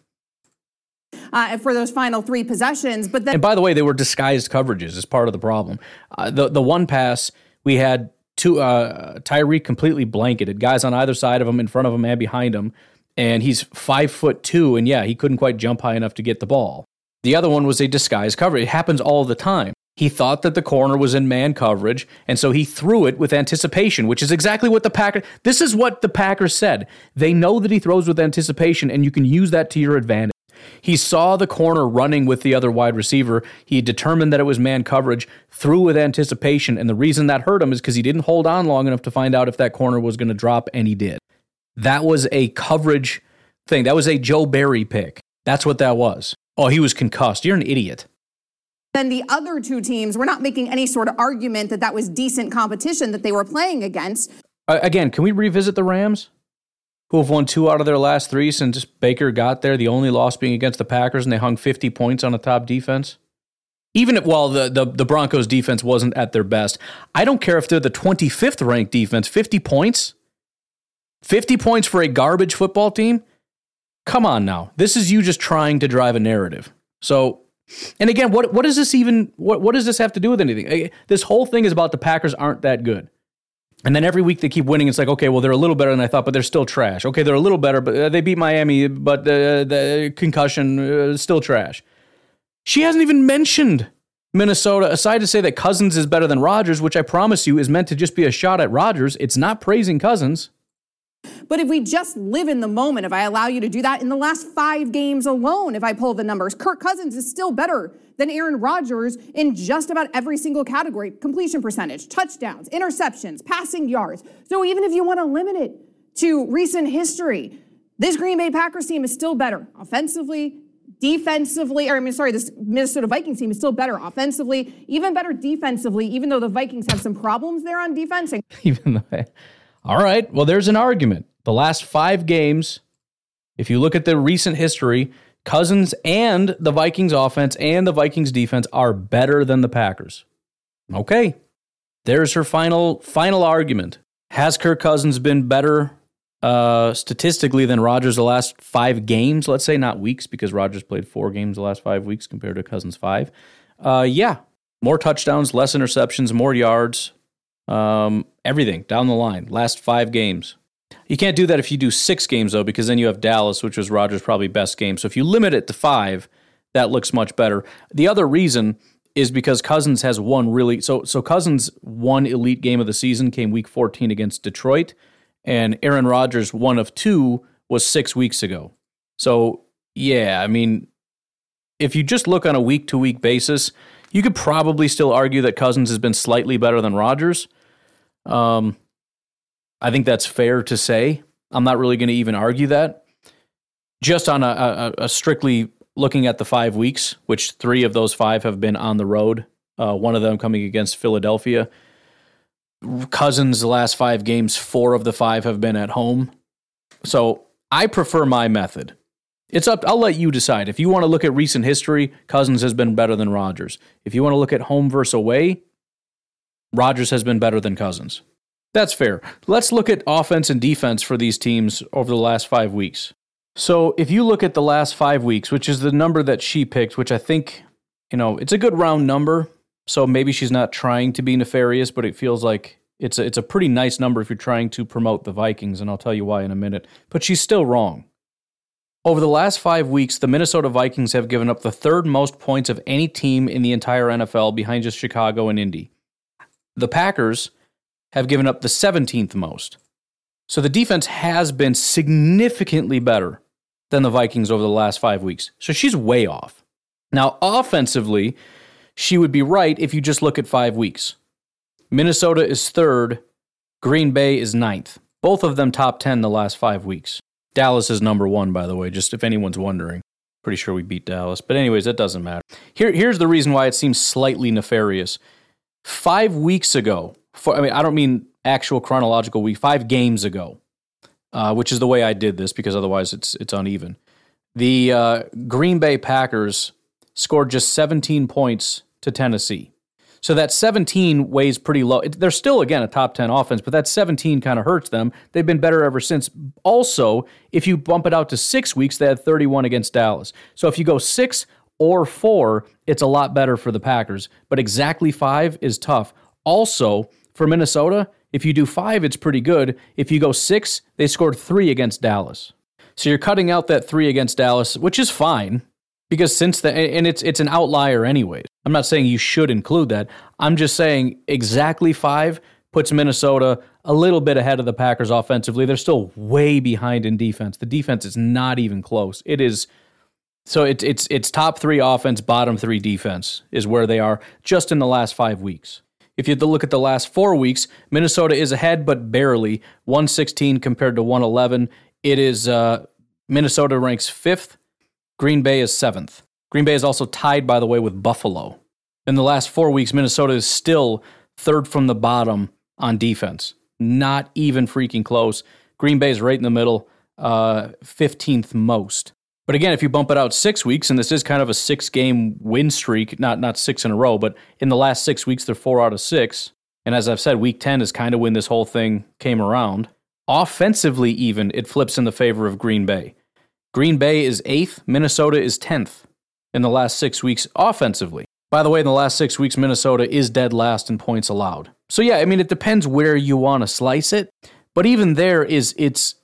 Uh, for those final three possessions, but then and by the way, they were disguised coverages as part of the problem. Uh, the the one pass we had to uh, completely blanketed guys on either side of him, in front of him and behind him, and he's five foot two, and yeah, he couldn't quite jump high enough to get the ball. The other one was a disguised cover. It happens all the time. He thought that the corner was in man coverage, and so he threw it with anticipation, which is exactly what the Packers. This is what the Packers said. They know that he throws with anticipation, and you can use that to your advantage. He saw the corner running with the other wide receiver. He determined that it was man coverage, threw with anticipation, and the reason that hurt him is because he didn't hold on long enough to find out if that corner was going to drop, and he did. That was a coverage thing. That was a Joe Barry pick. That's what that was. Oh, he was concussed. You're an idiot. Then the other two teams were not making any sort of argument that that was decent competition that they were playing against. Uh, again, can we revisit the Rams, who have won two out of their last three since Baker got there? The only loss being against the Packers, and they hung 50 points on a top defense. Even if, while the, the, the Broncos defense wasn't at their best, I don't care if they're the 25th ranked defense, 50 points? 50 points for a garbage football team? Come on now. This is you just trying to drive a narrative. So and again, what what does this even what what does this have to do with anything? This whole thing is about the Packers aren't that good. And then every week they keep winning. It's like, okay, well, they're a little better than I thought, but they're still trash. Okay, they're a little better, but uh, they beat Miami, but the concussion uh, still trash. She hasn't even mentioned Minnesota, aside to say that Cousins is better than Rodgers, which I promise you is meant to just be a shot at Rodgers. It's not praising Cousins. But if we just live in the moment, if I allow you to do that in the last five games alone, if I pull the numbers, Kirk Cousins is still better than Aaron Rodgers in just about every single category completion percentage, touchdowns, interceptions, passing yards. So even if you want to limit it to recent history, this Green Bay Packers team is still better offensively, defensively, or I mean, sorry, this Minnesota Vikings team is still better offensively, even better defensively, even though the Vikings have some problems there on defense. even though. All right. Well, there's an argument. The last five games, if you look at the recent history, Cousins and the Vikings offense and the Vikings defense are better than the Packers. Okay. There's her final final argument. Has Kirk Cousins been better uh, statistically than Rodgers the last five games? Let's say not weeks because Rodgers played four games the last five weeks compared to Cousins five. Uh, yeah, more touchdowns, less interceptions, more yards, um, everything down the line. Last five games. You can't do that if you do six games though, because then you have Dallas, which was Rodgers' probably best game. So if you limit it to five, that looks much better. The other reason is because Cousins has one really so so Cousins one elite game of the season came week 14 against Detroit, and Aaron Rodgers one of two was six weeks ago. So yeah, I mean, if you just look on a week to week basis, you could probably still argue that Cousins has been slightly better than Rodgers. Um, I think that's fair to say. I'm not really going to even argue that. Just on a, a, a, strictly looking at the five weeks, which three of those five have been on the road, uh, one of them coming against Philadelphia. Cousins, the last five games, four of the five have been at home. So I prefer my method. It's up. I'll let you decide. If you want to look at recent history, Cousins has been better than Rodgers. If you want to look at home versus away, Rodgers has been better than Cousins. That's fair. Let's look at offense and defense for these teams over the last five weeks. So if you look at the last five weeks, which is the number that she picked, which I think, you know, it's a good round number. So maybe she's not trying to be nefarious, but it feels like it's a, it's a pretty nice number if you're trying to promote the Vikings, and I'll tell you why in a minute. But she's still wrong. Over the last five weeks, the Minnesota Vikings have given up the third most points of any team in the entire NFL behind just Chicago and Indy. The Packers have given up the 17th most. So the defense has been significantly better than the Vikings over the last five weeks. So she's way off. Now, offensively, she would be right if you just look at five weeks. Minnesota is third, Green Bay is ninth. Both of them top 10 the last five weeks. Dallas is number one, by the way, just if anyone's wondering. Pretty sure we beat Dallas. But, anyways, that doesn't matter. Here, here's the reason why it seems slightly nefarious. Five weeks ago, for, I mean, I don't mean actual chronological week, five games ago, uh, which is the way I did this because otherwise it's it's uneven. The uh, Green Bay Packers scored just 17 points to Tennessee. So that 17 weighs pretty low. They're still, again, a top 10 offense, but that 17 kind of hurts them. They've been better ever since. Also, if you bump it out to six weeks, they had 31 against Dallas. So if you go six or four, it's a lot better for the Packers. But exactly five is tough. Also, for Minnesota, if you do five, it's pretty good. If you go six, they scored three against Dallas. So you're cutting out that three against Dallas, which is fine because since the and it's it's an outlier anyway. I'm not saying you should include that. I'm just saying exactly five puts Minnesota a little bit ahead of the Packers offensively. They're still way behind in defense. The defense is not even close. It is So it's it's it's top three offense, bottom three defense is where they are just in the last five weeks. If you look at the last four weeks, Minnesota is ahead, but barely 116 compared to 111. It is uh, Minnesota ranks fifth. Green Bay is seventh. Green Bay is also tied, by the way, with Buffalo. In the last four weeks, Minnesota is still third from the bottom on defense. Not even freaking close. Green Bay is right in the middle, uh, 15th most. But again, if you bump it out six weeks, and this is kind of a six game win streak, not, not six in a row, but in the last six weeks, they're four out of six. And as I've said, week 10 is kind of when this whole thing came around. Offensively, even, it flips in the favor of Green Bay. Green Bay is eighth, Minnesota is 10th in the last six weeks offensively. By the way, in the last six weeks, Minnesota is dead last in points allowed. So yeah, I mean, it depends where you want to slice it. But even there is it's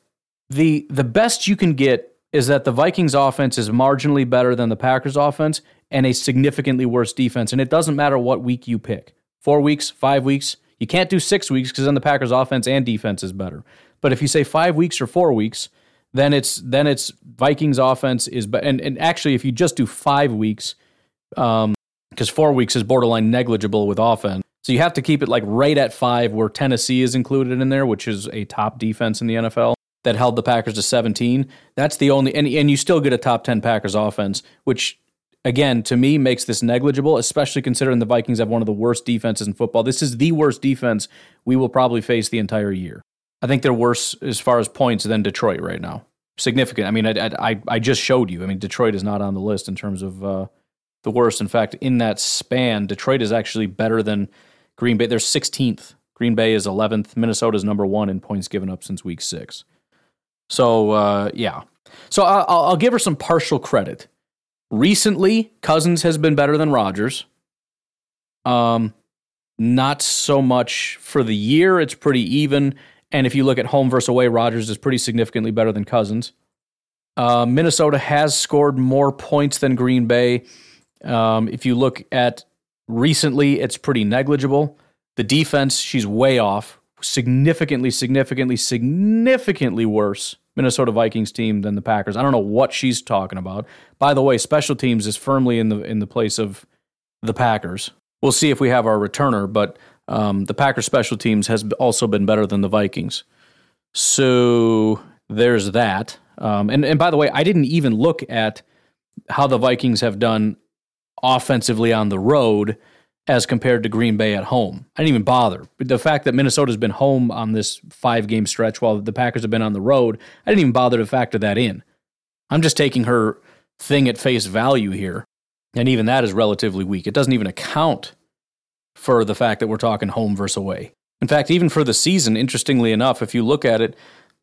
the the best you can get is that the Vikings offense is marginally better than the Packers offense and a significantly worse defense. And it doesn't matter what week you pick. Four weeks, five weeks. You can't do six weeks because then the Packers offense and defense is better. But if you say five weeks or four weeks, then it's then it's Vikings offense is and, and actually if you just do five weeks, um, because four weeks is borderline negligible with offense. So you have to keep it like right at five, where Tennessee is included in there, which is a top defense in the NFL that held the Packers to 17. That's the only, and, and you still get a top 10 Packers offense, which again, to me, makes this negligible, especially considering the Vikings have one of the worst defenses in football. This is the worst defense we will probably face the entire year. I think they're worse as far as points than Detroit right now. Significant. I mean, I, I, I just showed you. I mean, Detroit is not on the list in terms of uh, the worst. In fact, in that span, Detroit is actually better than Green Bay. They're 16th. Green Bay is 11th. Minnesota is number one in points given up since week six. So, uh, yeah. So I'll, I'll give her some partial credit. Recently, Cousins has been better than Rodgers. Um, not so much for the year. It's pretty even. And if you look at home versus away, Rodgers is pretty significantly better than Cousins. Uh, Minnesota has scored more points than Green Bay. Um, if you look at recently, it's pretty negligible. The defense, she's way off. Significantly, significantly, significantly worse Minnesota Vikings team than the Packers. I don't know what she's talking about. By the way, special teams is firmly in the in the place of the Packers. We'll see if we have our returner, but um, the Packers special teams has also been better than the Vikings. So there's that. Um, and and by the way, I didn't even look at how the Vikings have done offensively on the road as compared to Green Bay at home. I didn't even bother. But the fact that Minnesota's been home on this five game stretch while the Packers have been on the road, I didn't even bother to factor that in. I'm just taking her thing at face value here. And even that is relatively weak. It doesn't even account for the fact that we're talking home versus away. In fact, even for the season, interestingly enough, if you look at it,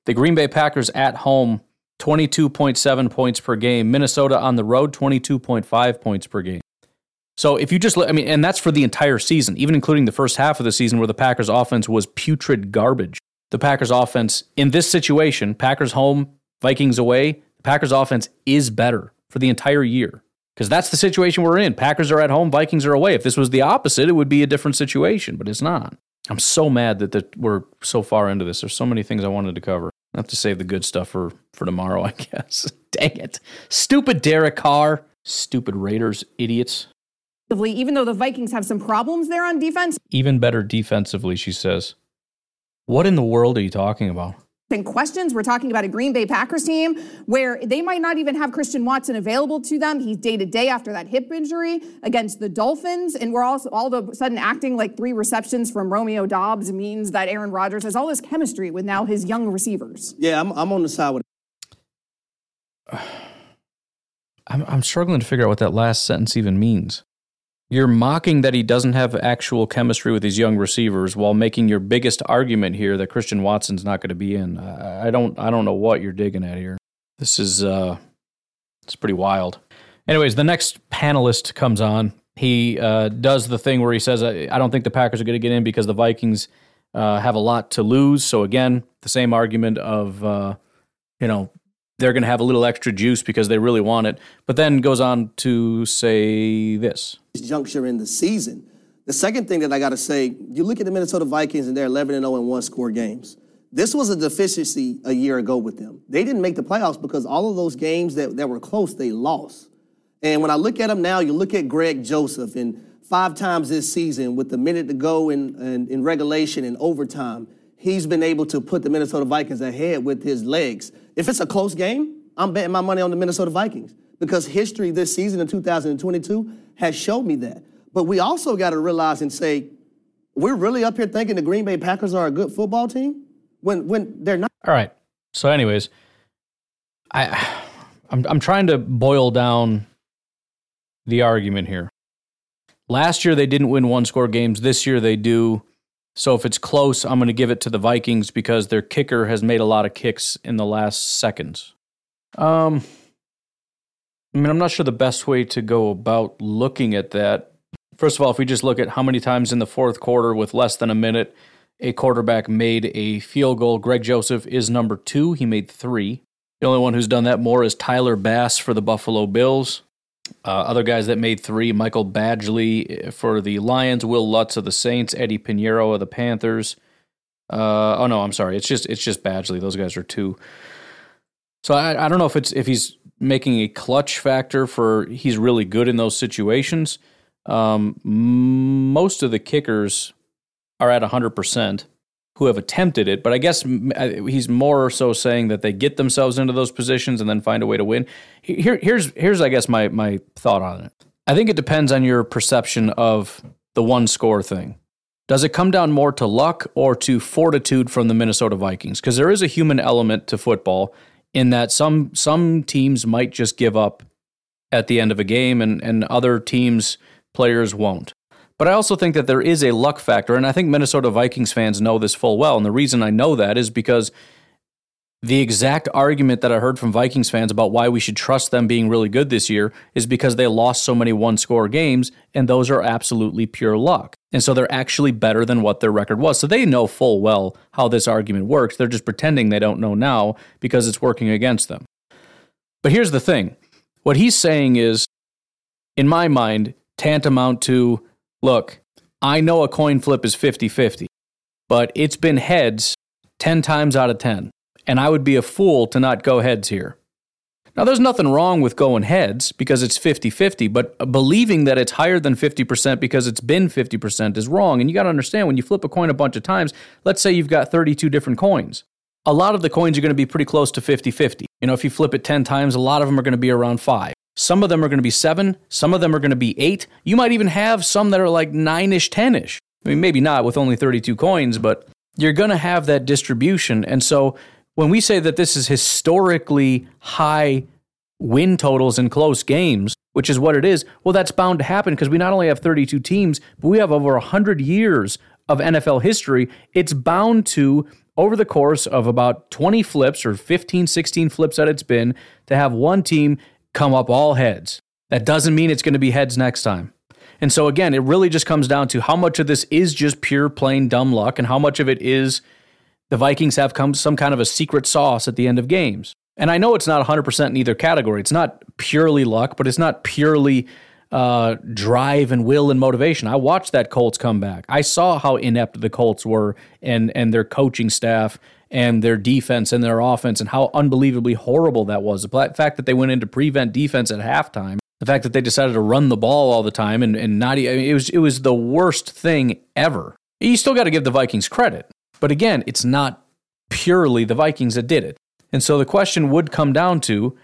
the Green Bay Packers at home 22.7 points per game. Minnesota on the road, 22.5 points per game. So if you just, I mean, and that's for the entire season, even including the first half of the season where the Packers offense was putrid garbage. The Packers offense in this situation, Packers home, Vikings away, the Packers offense is better for the entire year because that's the situation we're in. Packers are at home, Vikings are away. If this was the opposite, it would be a different situation, but it's not. I'm so mad that, that we're so far into this. There's so many things I wanted to cover. I have to save the good stuff for, for tomorrow, I guess. Dang it. Stupid Derek Carr. Stupid Raiders, idiots. Even though the Vikings have some problems there on defense. Even better defensively, she says. What in the world are you talking about? And questions. We're talking about a Green Bay Packers team where they might not even have Christian Watson available to them. He's day to day after that hip injury against the Dolphins. And we're also all of a sudden acting like three receptions from Romeo Doubs means that Aaron Rodgers has all this chemistry with now his young receivers. Yeah, I'm, I'm on the side with I'm, I'm struggling to figure out what that last sentence even means. You're mocking that he doesn't have actual chemistry with his young receivers while making your biggest argument here that Christian Watson's not going to be in. I, I don't I don't know what you're digging at here. This is uh it's pretty wild. Anyways, the next panelist comes on. He uh, does the thing where he says, I, I don't think the Packers are going to get in because the Vikings uh, have a lot to lose. So, again, the same argument of, uh, you know, they're going to have a little extra juice because they really want it. But then goes on to say this juncture in the season. The second thing that I got to say, you look at the Minnesota Vikings and they're 11 and 0 in one score games. This was a deficiency a year ago with them. They didn't make the playoffs because all of those games that, that were close, they lost. And when I look at them now, you look at Greg Joseph, and five times this season, with the minute to go in, in, in regulation and overtime, he's been able to put the Minnesota Vikings ahead with his legs. If it's a close game, I'm betting my money on the Minnesota Vikings because history this season in 2022 has showed me that. But we also got to realize and say, we're really up here thinking the Green Bay Packers are a good football team when when they're not. All right. So, anyways, I I'm I'm trying to boil down the argument here. Last year they didn't win one score games. This year they do. So if it's close, I'm going to give it to the Vikings because their kicker has made a lot of kicks in the last seconds. Um, I mean, I'm not sure the best way to go about looking at that. First of all, if we just look at how many times in the fourth quarter with less than a minute a quarterback made a field goal. Greg Joseph is number two. He made three. The only one who's done that more is Tyler Bass for the Buffalo Bills. Uh, other guys that made three Michael Badgley for the Lions, Wil Lutz of the Saints, Eddie Piñeiro of the Panthers. Uh, oh no, I'm sorry. It's just it's just Badgley. Those guys are two. So I, I don't know if it's if he's making a clutch factor for he's really good in those situations. Um, most of the kickers are at 100% who have attempted it, but I guess he's more or so saying that they get themselves into those positions and then find a way to win. Here, here's here's I guess my my thought on it. I think it depends on your perception of the one score thing. Does it come down more to luck or to fortitude from the Minnesota Vikings? Because there is a human element to football in that some some teams might just give up at the end of a game and, and other teams players won't. But I also think that there is a luck factor, and I think Minnesota Vikings fans know this full well. And the reason I know that is because the exact argument that I heard from Vikings fans about why we should trust them being really good this year is because they lost so many one score games, and those are absolutely pure luck. And so they're actually better than what their record was. So they know full well how this argument works. They're just pretending they don't know now because it's working against them. But here's the thing what he's saying is, in my mind, tantamount to Look, I know a coin flip is 50 50, but it's been heads 10 times out of 10. And I would be a fool to not go heads here. Now, there's nothing wrong with going heads because it's 50 50, but believing that it's higher than 50% because it's been 50% is wrong. And you got to understand when you flip a coin a bunch of times, let's say you've got 32 different coins. A lot of the coins are going to be pretty close to 50 50. You know, if you flip it 10 times, a lot of them are going to be around five. Some of them are going to be seven. Some of them are going to be eight. You might even have some that are like nine ish, 10 ish. I mean, maybe not with only 32 coins, but you're going to have that distribution. And so when we say that this is historically high win totals in close games, which is what it is, well, that's bound to happen because we not only have 32 teams, but we have over 100 years of NFL history. It's bound to, over the course of about 20 flips or 15, 16 flips that it's been, to have one team come up all heads. That doesn't mean it's going to be heads next time. And so, again, it really just comes down to how much of this is just pure, plain dumb luck and how much of it is the Vikings have come some kind of a secret sauce at the end of games. And I know it's not 100% in either category. It's not purely luck, but it's not purely uh, drive and will and motivation. I watched that Colts come back. I saw how inept the Colts were and, and their coaching staff and their defense and their offense and how unbelievably horrible that was. The fact that they went into prevent defense at halftime, the fact that they decided to run the ball all the time and, and not, I mean, it was, it was the worst thing ever. You still got to give the Vikings credit. But again, it's not purely the Vikings that did it. And so the question would come down to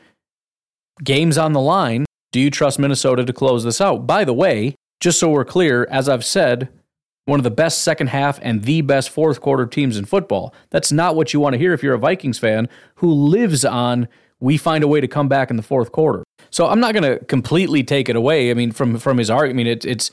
games on the line. Do you trust Minnesota to close this out? By the way, just so we're clear, as I've said, one of the best second half and the best fourth quarter teams in football. That's not what you want to hear if you're a Vikings fan who lives on we find a way to come back in the fourth quarter. So I'm not going to completely take it away. I mean, from from his argument, I mean, it, it's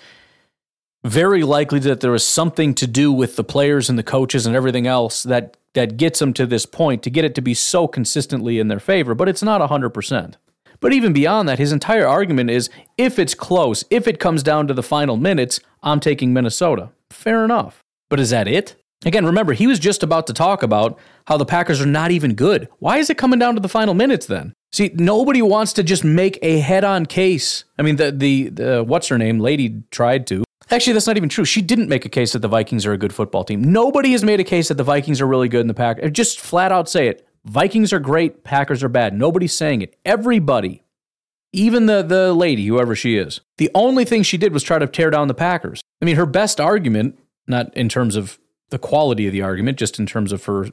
very likely that there is something to do with the players and the coaches and everything else that that gets them to this point to get it to be so consistently in their favor. But it's not hundred percent. But even beyond that, his entire argument is if it's close, if it comes down to the final minutes, I'm taking Minnesota. Fair enough. But is that it? Again, remember, he was just about to talk about how the Packers are not even good. Why is it coming down to the final minutes then? See, nobody wants to just make a head-on case. I mean, the the, the what's her name lady tried to. Actually, that's not even true. She didn't make a case that the Vikings are a good football team. Nobody has made a case that the Vikings are really good in the pack. Just flat out say it. Vikings are great, Packers are bad. Nobody's saying it. Everybody, even the the lady, whoever she is, the only thing she did was try to tear down the Packers. I mean, her best argument, not in terms of the quality of the argument, just in terms of her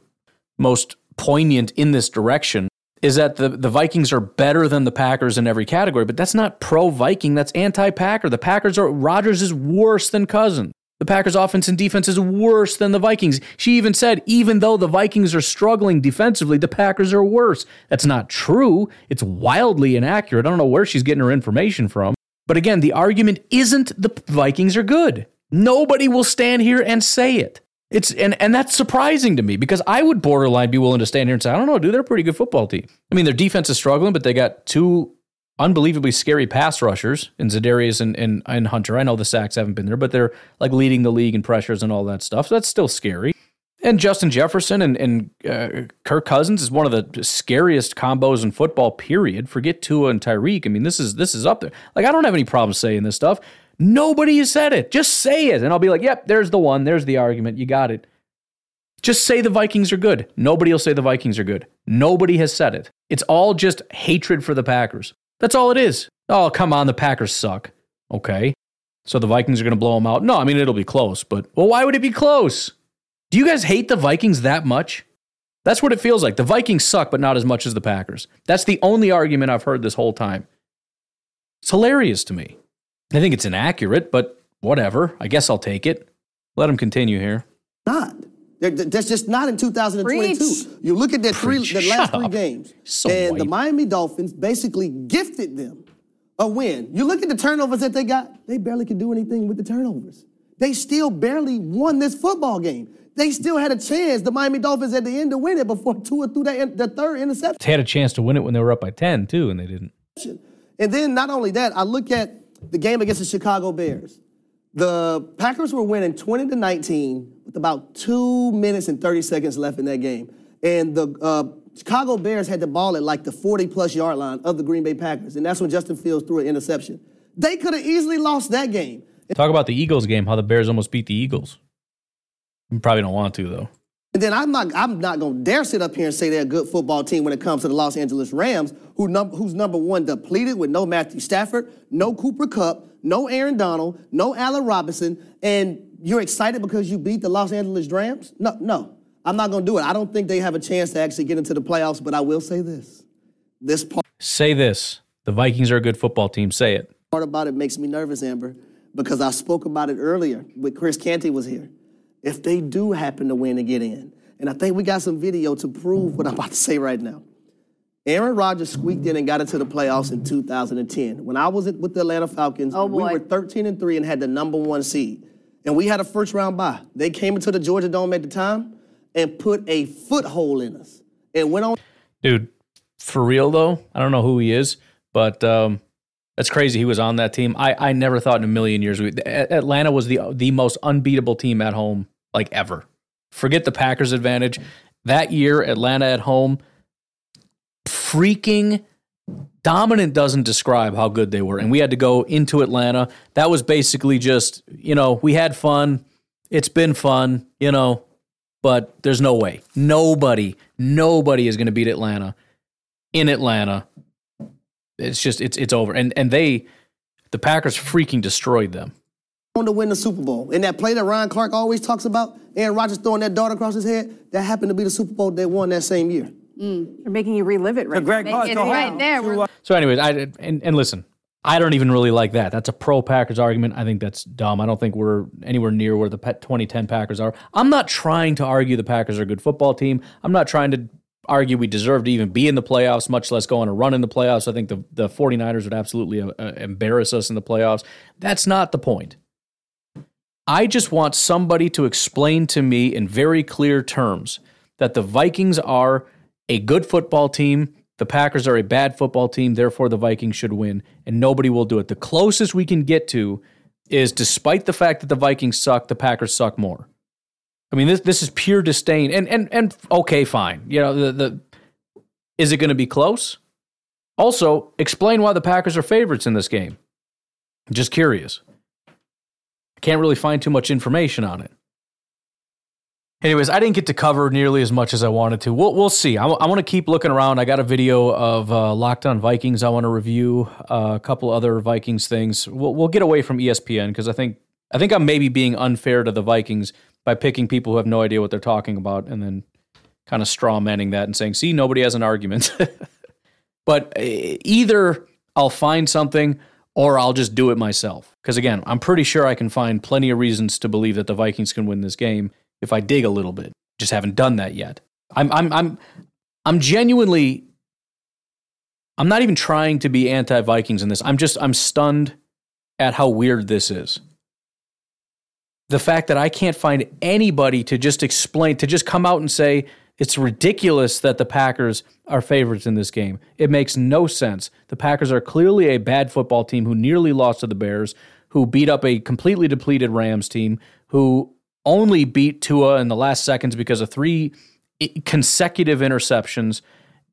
most poignant in this direction, is that the, the Vikings are better than the Packers in every category, but that's not pro Viking, that's anti Packer. The Packers are, Rodgers is worse than Cousins. The Packers' offense and defense is worse than the Vikings. She even said, even though the Vikings are struggling defensively, the Packers are worse. That's not true. It's wildly inaccurate. I don't know where she's getting her information from. But again, the argument isn't the Vikings are good. Nobody will stand here and say it. It's and and that's surprising to me because I would borderline be willing to stand here and say, I don't know, dude, they're a pretty good football team. I mean, their defense is struggling, but they got two unbelievably scary pass rushers in Za'Darius and, and, and Hunter. I know the sacks haven't been there, but they're like leading the league in pressures and all that stuff. So that's still scary. And Justin Jefferson and, and uh, Kirk Cousins is one of the scariest combos in football. Period. Forget Tua and Tyreek. I mean, this is this is up there. Like I don't have any problem saying this stuff. Nobody has said it. Just say it. And I'll be like, yep, there's the one. There's the argument. You got it. Just say the Vikings are good. Nobody will say the Vikings are good. Nobody has said it. It's all just hatred for the Packers. That's all it is. Oh, come on. The Packers suck. Okay. So the Vikings are going to blow them out. No, I mean, it'll be close, but well, why would it be close? Do you guys hate the Vikings that much? That's what it feels like. The Vikings suck, but not as much as the Packers. That's the only argument I've heard this whole time. It's hilarious to me. I think it's inaccurate, but whatever. I guess I'll take it. Let him continue here. Not. That's just not in 2022. Preach. You look at the three, the last three games, so and white. the Miami Dolphins basically gifted them a win. You look at the turnovers that they got; they barely could do anything with the turnovers. They still barely won this football game. They still had a chance, the Miami Dolphins, at the end to win it before Tua threw that the third interception. They had a chance to win it when they were up by 10, too, and they didn't. And then not only that, I look at the game against the Chicago Bears. The Packers were winning 20 to 19 with about two minutes and 30 seconds left in that game. And the uh, Chicago Bears had the ball at like the 40 plus yard line of the Green Bay Packers. And that's when Justin Fields threw an interception. They could have easily lost that game. Talk about the Eagles game, how the Bears almost beat the Eagles. You probably don't want to, though. And then I'm not I'm not gonna dare sit up here and say they're a good football team when it comes to the Los Angeles Rams, who num- who's number one depleted with no Matthew Stafford, no Cooper Kupp, no Aaron Donald, no Allen Robinson, and you're excited because you beat the Los Angeles Rams? No, no. I'm not gonna do it. I don't think they have a chance to actually get into the playoffs, but I will say this. This part Say this. The Vikings are a good football team. Say it. Part about it makes me nervous, Amber, because I spoke about it earlier when Chris Canty was here if they do happen to win and get in. And I think we got some video to prove what I'm about to say right now. Aaron Rodgers squeaked in and got into the playoffs in 2010. When I was with the Atlanta Falcons, oh we were 13 and 3 and had the number one seed. And we had a first round bye. They came into the Georgia Dome at the time and put a foothold in us and went on. Dude, for real though, I don't know who he is, but um, that's crazy. He was on that team. I, I never thought in a million years we, Atlanta was the the most unbeatable team at home like ever. Forget the Packers advantage. That year, Atlanta at home, freaking dominant doesn't describe how good they were. And we had to go into Atlanta. That was basically just, you know, we had fun. It's been fun, you know, but there's no way. Nobody, nobody is going to beat Atlanta in Atlanta. It's just it's it's over. And and they the Packers freaking destroyed them to win the Super Bowl. In that play that Ryan Clark always talks about, Aaron Rodgers throwing that dart across his head, that happened to be the Super Bowl they won that same year. Mm. You're making you relive it right so Greg it right there. So, anyways, I and, and listen, I don't even really like that. That's a pro Packers argument. I think that's dumb. I don't think we're anywhere near where the 2010 Packers are. I'm not trying to argue the Packers are a good football team. I'm not trying to argue we deserve to even be in the playoffs, much less go on a run in the playoffs. I think the, the 49ers would absolutely uh, uh embarrass us in the playoffs. That's not the point. I just want somebody to explain to me in very clear terms that the Vikings are a good football team, the Packers are a bad football team, therefore the Vikings should win, and nobody will do it. The closest we can get to is despite the fact that the Vikings suck, the Packers suck more. I mean, this this is pure disdain. And and and okay, fine. You know, the the is it going to be close? Also, explain why the Packers are favorites in this game. Just curious can't really find too much information on it. Anyways, I didn't get to cover nearly as much as I wanted to. We'll, we'll see. I, want to keep looking around. I got a video of uh, Locked On Vikings. I want to review uh, a couple other Vikings things. We'll, we'll get away from ESPN because I think I think I'm maybe being unfair to the Vikings by picking people who have no idea what they're talking about and then kind of straw manning that and saying, "See, nobody has an argument." but either I'll find something or I'll just do it myself. Because again, I'm pretty sure I can find plenty of reasons to believe that the Vikings can win this game if I dig a little bit. Just haven't done that yet. I'm I'm I'm I'm genuinely I'm not even trying to be anti-Vikings in this. I'm just I'm stunned at how weird this is. The fact that I can't find anybody to just explain to just come out and say it's ridiculous that the Packers are favorites in this game. It makes no sense. The Packers are clearly a bad football team who nearly lost to the Bears, who beat up a completely depleted Rams team, who only beat Tua in the last seconds because of three consecutive interceptions.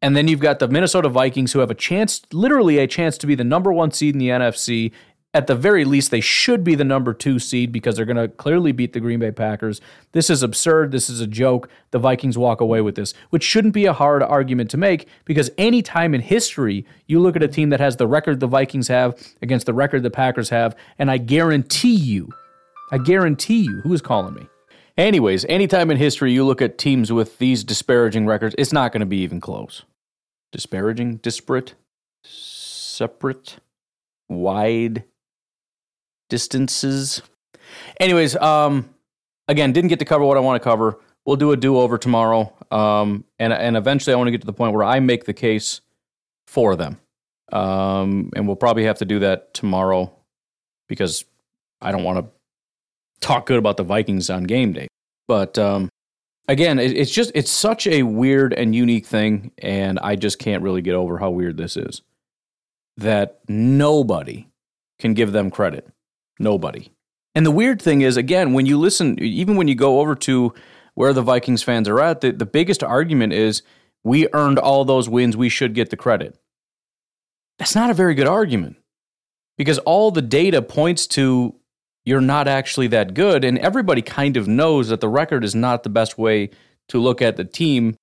And then you've got the Minnesota Vikings who have a chance, literally a chance to be the number one seed in the NFC. At the very least, they should be the number two seed because they're going to clearly beat the Green Bay Packers. This is absurd. This is a joke. The Vikings walk away with this, which shouldn't be a hard argument to make because any time in history you look at a team that has the record the Vikings have against the record the Packers have, and I guarantee you I guarantee you, who is calling me? Anyways, anytime in history you look at teams with these disparaging records, it's not going to be even close. Disparaging, disparate, separate, wide distances. Anyways, um, again, didn't get to cover what I want to cover. We'll do a do over tomorrow, um, and and eventually I want to get to the point where I make the case for them, um, and we'll probably have to do that tomorrow because I don't want to talk good about the Vikings on game day. But um, again, it, it's just it's such a weird and unique thing, and I just can't really get over how weird this is. That nobody can give them credit. Nobody. And the weird thing is, again, when you listen, even when you go over to where the Vikings fans are at, the, the biggest argument is we earned all those wins, we should get the credit. That's not a very good argument because all the data points to you're not actually that good. And everybody kind of knows that the record is not the best way to look at the team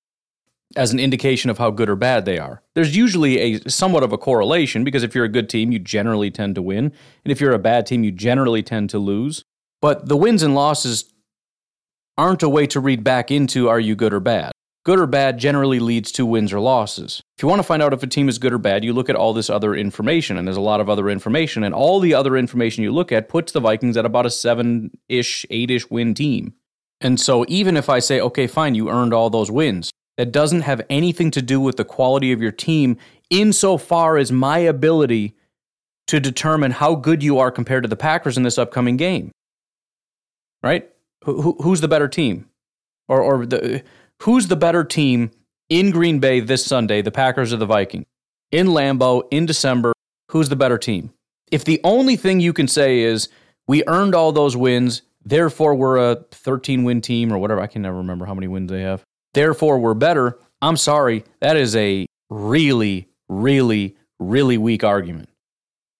as an indication of how good or bad they are. There's usually a somewhat of a correlation because if you're a good team, you generally tend to win. And if you're a bad team, you generally tend to lose. But the wins and losses aren't a way to read back into are you good or bad good or bad generally leads to wins or losses. If you want to find out if a team is good or bad, you look at all this other information, and there's a lot of other information, and all the other information you look at puts the Vikings at about a seven ish, eight ish win team. And so even if I say, okay, fine, you earned all those wins, that doesn't have anything to do with the quality of your team insofar as my ability to determine how good you are compared to the Packers in this upcoming game. Right? Who, who's the better team? Or, or the Who's the better team in Green Bay this Sunday, the Packers or the Vikings? In Lambeau, in December, who's the better team? If the only thing you can say is we earned all those wins, therefore we're a 13 win team or whatever, I can never remember how many wins they have. Therefore we're better. I'm sorry, that is a really, really, really weak argument.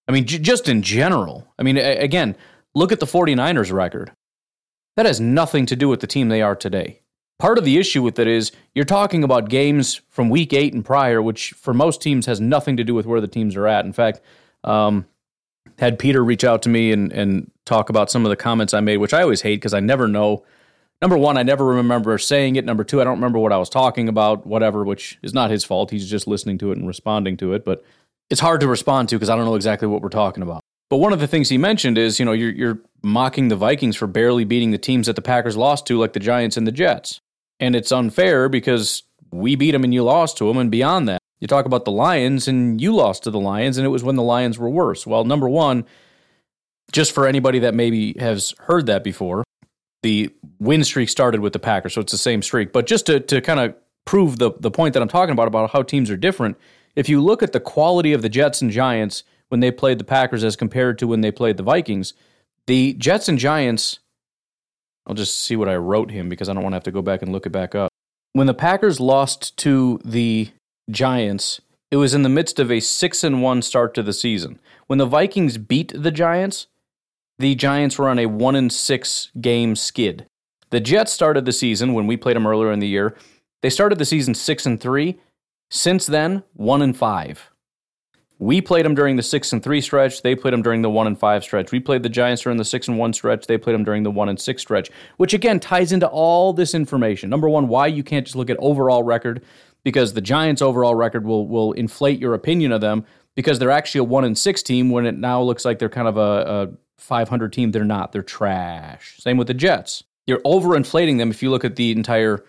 I mean, j- just in general. I mean, a- again, look at the 49ers record. That has nothing to do with the team they are today. Part of the issue with it is you're talking about games from week eight and prior, which for most teams has nothing to do with where the teams are at. In fact, um, had Peter reach out to me and, and talk about some of the comments I made, which I always hate because I never know. Number one, I never remember saying it. Number two, I don't remember what I was talking about, whatever, which is not his fault. He's just listening to it and responding to it. But it's hard to respond to because I don't know exactly what we're talking about. But one of the things he mentioned is, you know, you're, you're mocking the Vikings for barely beating the teams that the Packers lost to, like the Giants and the Jets and it's unfair because we beat them and you lost to them. And beyond that, you talk about the Lions and you lost to the Lions, and it was when the Lions were worse. Well, number one, just for anybody that maybe has heard that before, the win streak started with the Packers, so it's the same streak. But just to, to kind of prove the, the point that I'm talking about, about how teams are different, if you look at the quality of the Jets and Giants when they played the Packers as compared to when they played the Vikings, the Jets and Giants I'll just see what I wrote him because I don't want to have to go back and look it back up. When the Packers lost to the Giants, it was in the midst of a 6 and 1 start to the season. When the Vikings beat the Giants, the Giants were on a 1 in 6 game skid. The Jets started the season when we played them earlier in the year. They started the season 6 and 3. Since then, 1 and 5. We played them during the 6 and 3 stretch, they played them during the 1 and 5 stretch. We played the Giants during the 6 and 1 stretch, they played them during the 1 and 6 stretch, which again ties into all this information. Number 1, why you can't just look at overall record because the Giants overall record will will inflate your opinion of them because they're actually a 1 and 6 team when it now looks like they're kind of a, a 500 team. They're not. They're trash. Same with the Jets. You're overinflating them if you look at the entire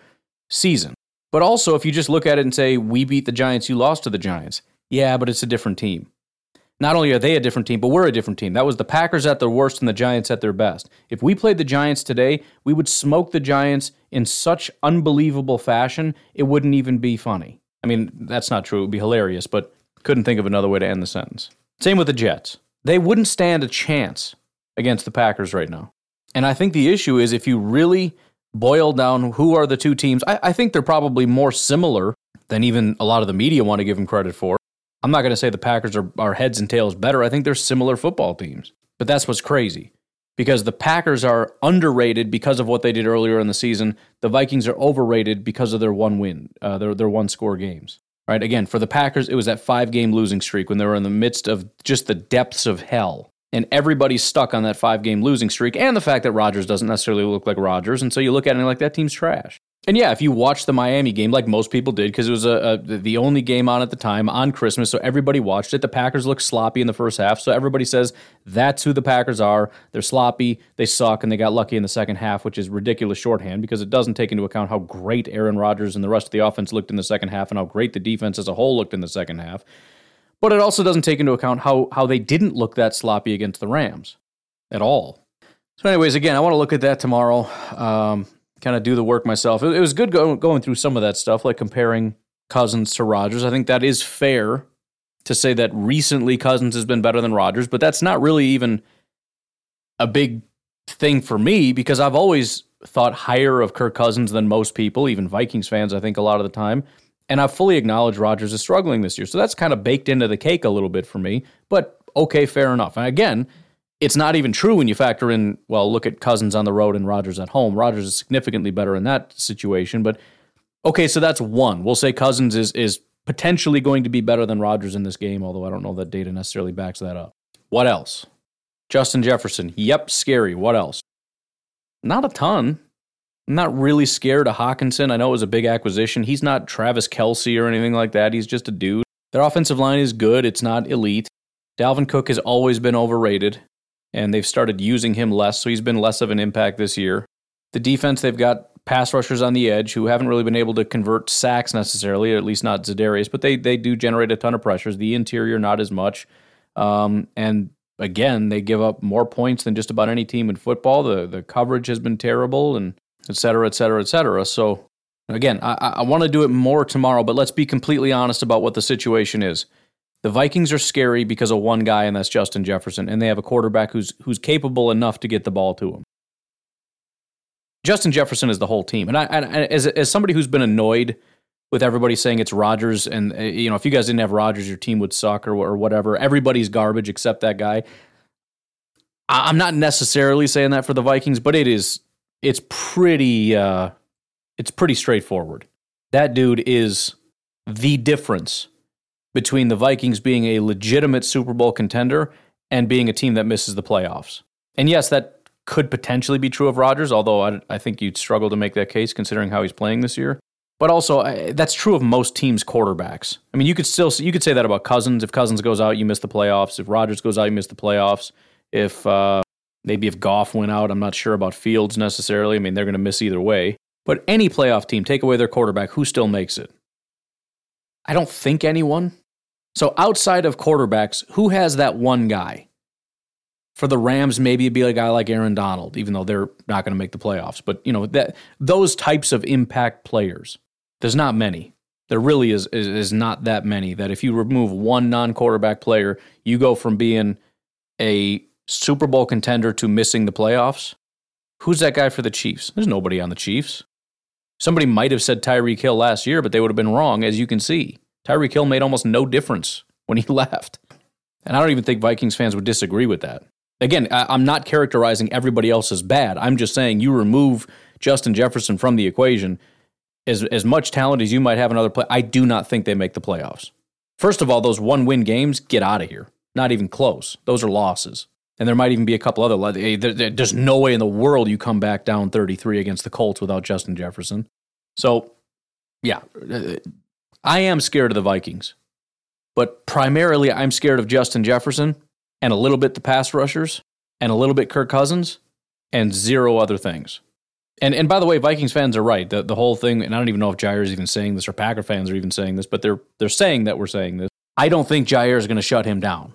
season. But also, if you just look at it and say, we beat the Giants, you lost to the Giants. Yeah, but it's a different team. Not only are they a different team, but we're a different team. That was the Packers at their worst and the Giants at their best. If we played the Giants today, we would smoke the Giants in such unbelievable fashion, it wouldn't even be funny. I mean, that's not true. It would be hilarious, but couldn't think of another way to end the sentence. Same with the Jets. They wouldn't stand a chance against the Packers right now. And I think the issue is if you really boil down who are the two teams, I, I think they're probably more similar than even a lot of the media want to give them credit for. I'm not going to say the Packers are, are heads and tails better. I think they're similar football teams. But that's what's crazy because the Packers are underrated because of what they did earlier in the season. The Vikings are overrated because of their one win, uh, their, their one score games. Right? Again, for the Packers, it was that five game losing streak when they were in the midst of just the depths of hell and everybody's stuck on that five game losing streak and the fact that Rodgers doesn't necessarily look like Rodgers. And so you look at it and like, that team's trash. And yeah, if you watch the Miami game, like most people did, because it was a, a, the only game on at the time on Christmas, so everybody watched it. The Packers looked sloppy in the first half, so everybody says that's who the Packers are. They're sloppy, they suck, and they got lucky in the second half, which is ridiculous shorthand because it doesn't take into account how great Aaron Rodgers and the rest of the offense looked in the second half and how great the defense as a whole looked in the second half. But it also doesn't take into account how how they didn't look that sloppy against the Rams at all. So, anyways, again, I want to look at that tomorrow. Um, kind of do the work myself. It, it was good go, going through some of that stuff, like comparing Cousins to Rodgers. I think that is fair to say that recently Cousins has been better than Rodgers, but that's not really even a big thing for me because I've always thought higher of Kirk Cousins than most people, even Vikings fans, I think, a lot of the time. And I fully acknowledge Rodgers is struggling this year. So that's kind of baked into the cake a little bit for me. But okay, fair enough. And again, it's not even true when you factor in, well, look at Cousins on the road and Rodgers at home. Rodgers is significantly better in that situation. But okay, so that's one. We'll say Cousins is is potentially going to be better than Rodgers in this game, although I don't know that data necessarily backs that up. What else? Justin Jefferson. Yep, scary. What else? Not a ton. I'm not really scared of Hockenson. I know it was a big acquisition. He's not Travis Kelce or anything like that. He's just a dude. Their offensive line is good, it's not elite. Dalvin Cook has always been overrated, and they've started using him less, so he's been less of an impact this year. The defense, they've got pass rushers on the edge who haven't really been able to convert sacks necessarily, at least not Za'Darius, but they, they do generate a ton of pressures. The interior, not as much. Um, and again, they give up more points than just about any team in football. The, the coverage has been terrible, and et cetera, et cetera, et cetera. So, again, I, I want to do it more tomorrow, but let's be completely honest about what the situation is. The Vikings are scary because of one guy, and that's Justin Jefferson, and they have a quarterback who's who's capable enough to get the ball to him. Justin Jefferson is the whole team, and I, as as somebody who's been annoyed with everybody saying it's Rodgers, and uh, you know if you guys didn't have Rodgers, your team would suck or or whatever. Everybody's garbage except that guy. I'm not necessarily saying that for the Vikings, but it is it's pretty uh, it's pretty straightforward. That dude is the difference between the Vikings being a legitimate Super Bowl contender and being a team that misses the playoffs. And yes, that could potentially be true of Rodgers, although I, I think you'd struggle to make that case considering how he's playing this year. But also, I, that's true of most teams' quarterbacks. I mean, you could still you could say that about Cousins. If Cousins goes out, you miss the playoffs. If Rodgers goes out, you miss the playoffs. If uh, Maybe if Goff went out, I'm not sure about Fields necessarily. I mean, they're going to miss either way. But any playoff team, take away their quarterback, who still makes it? I don't think anyone. So outside of quarterbacks, who has that one guy? For the Rams, maybe it'd be a guy like Aaron Donald, even though they're not going to make the playoffs. But you know that those types of impact players, there's not many. There really is, is, is not that many. That if you remove one non-quarterback player, you go from being a Super Bowl contender to missing the playoffs? Who's that guy for the Chiefs? There's nobody on the Chiefs. Somebody might have said Tyreek Hill last year, but they would have been wrong, as you can see. Tyreek Hill made almost no difference when he left. And I don't even think Vikings fans would disagree with that. Again, I, I'm not characterizing everybody else as bad. I'm just saying you remove Justin Jefferson from the equation. As, as much talent as you might have in other play, I do not think they make the playoffs. First of all, those one win games, get out of here. Not even close. Those are losses. And there might even be a couple other. Eh, there's no way in the world you come back down 33 against the Colts without Justin Jefferson. So, yeah, uh, I am scared of the Vikings. But primarily, I'm scared of Justin Jefferson and a little bit the pass rushers and a little bit Kirk Cousins and zero other things. And and by the way, Vikings fans are right. The the whole thing, and I don't even know if Jaire is even saying this or Packer fans are even saying this, but they're they're saying that we're saying this. I don't think Jaire is going to shut him down.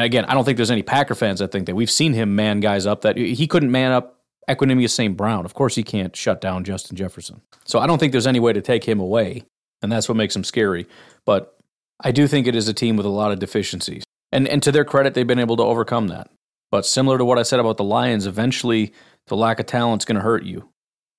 And again, I don't think there's any Packer fans that think that we've seen him man guys up that he couldn't man up Equanimeous St. Brown. Of course, he can't shut down Justin Jefferson. So I don't think there's any way to take him away, and that's what makes him scary. But I do think it is a team with a lot of deficiencies. And, and to their credit, they've been able to overcome that. But similar to what I said about the Lions, eventually the lack of talent is going to hurt you.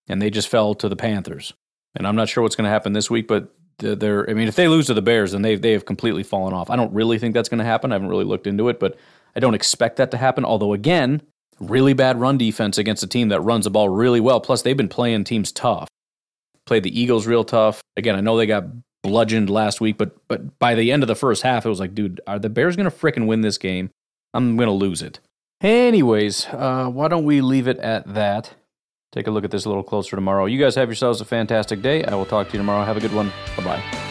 And they just fell to the Panthers. And I'm not sure what's going to happen this week, but they're, I mean, if they lose to the Bears, then they, they have completely fallen off. I don't really think that's going to happen. I haven't really looked into it, but I don't expect that to happen. Although, again, really bad run defense against a team that runs the ball really well. Plus, they've been playing teams tough. Played the Eagles real tough. Again, I know they got bludgeoned last week, but but by the end of the first half, it was like, dude, are the Bears gonna fricking win this game? I'm gonna lose it. Anyways, uh, why don't we leave it at that? Take a look at this a little closer tomorrow. You guys have yourselves a fantastic day. I will talk to you tomorrow. Have a good one. Bye bye.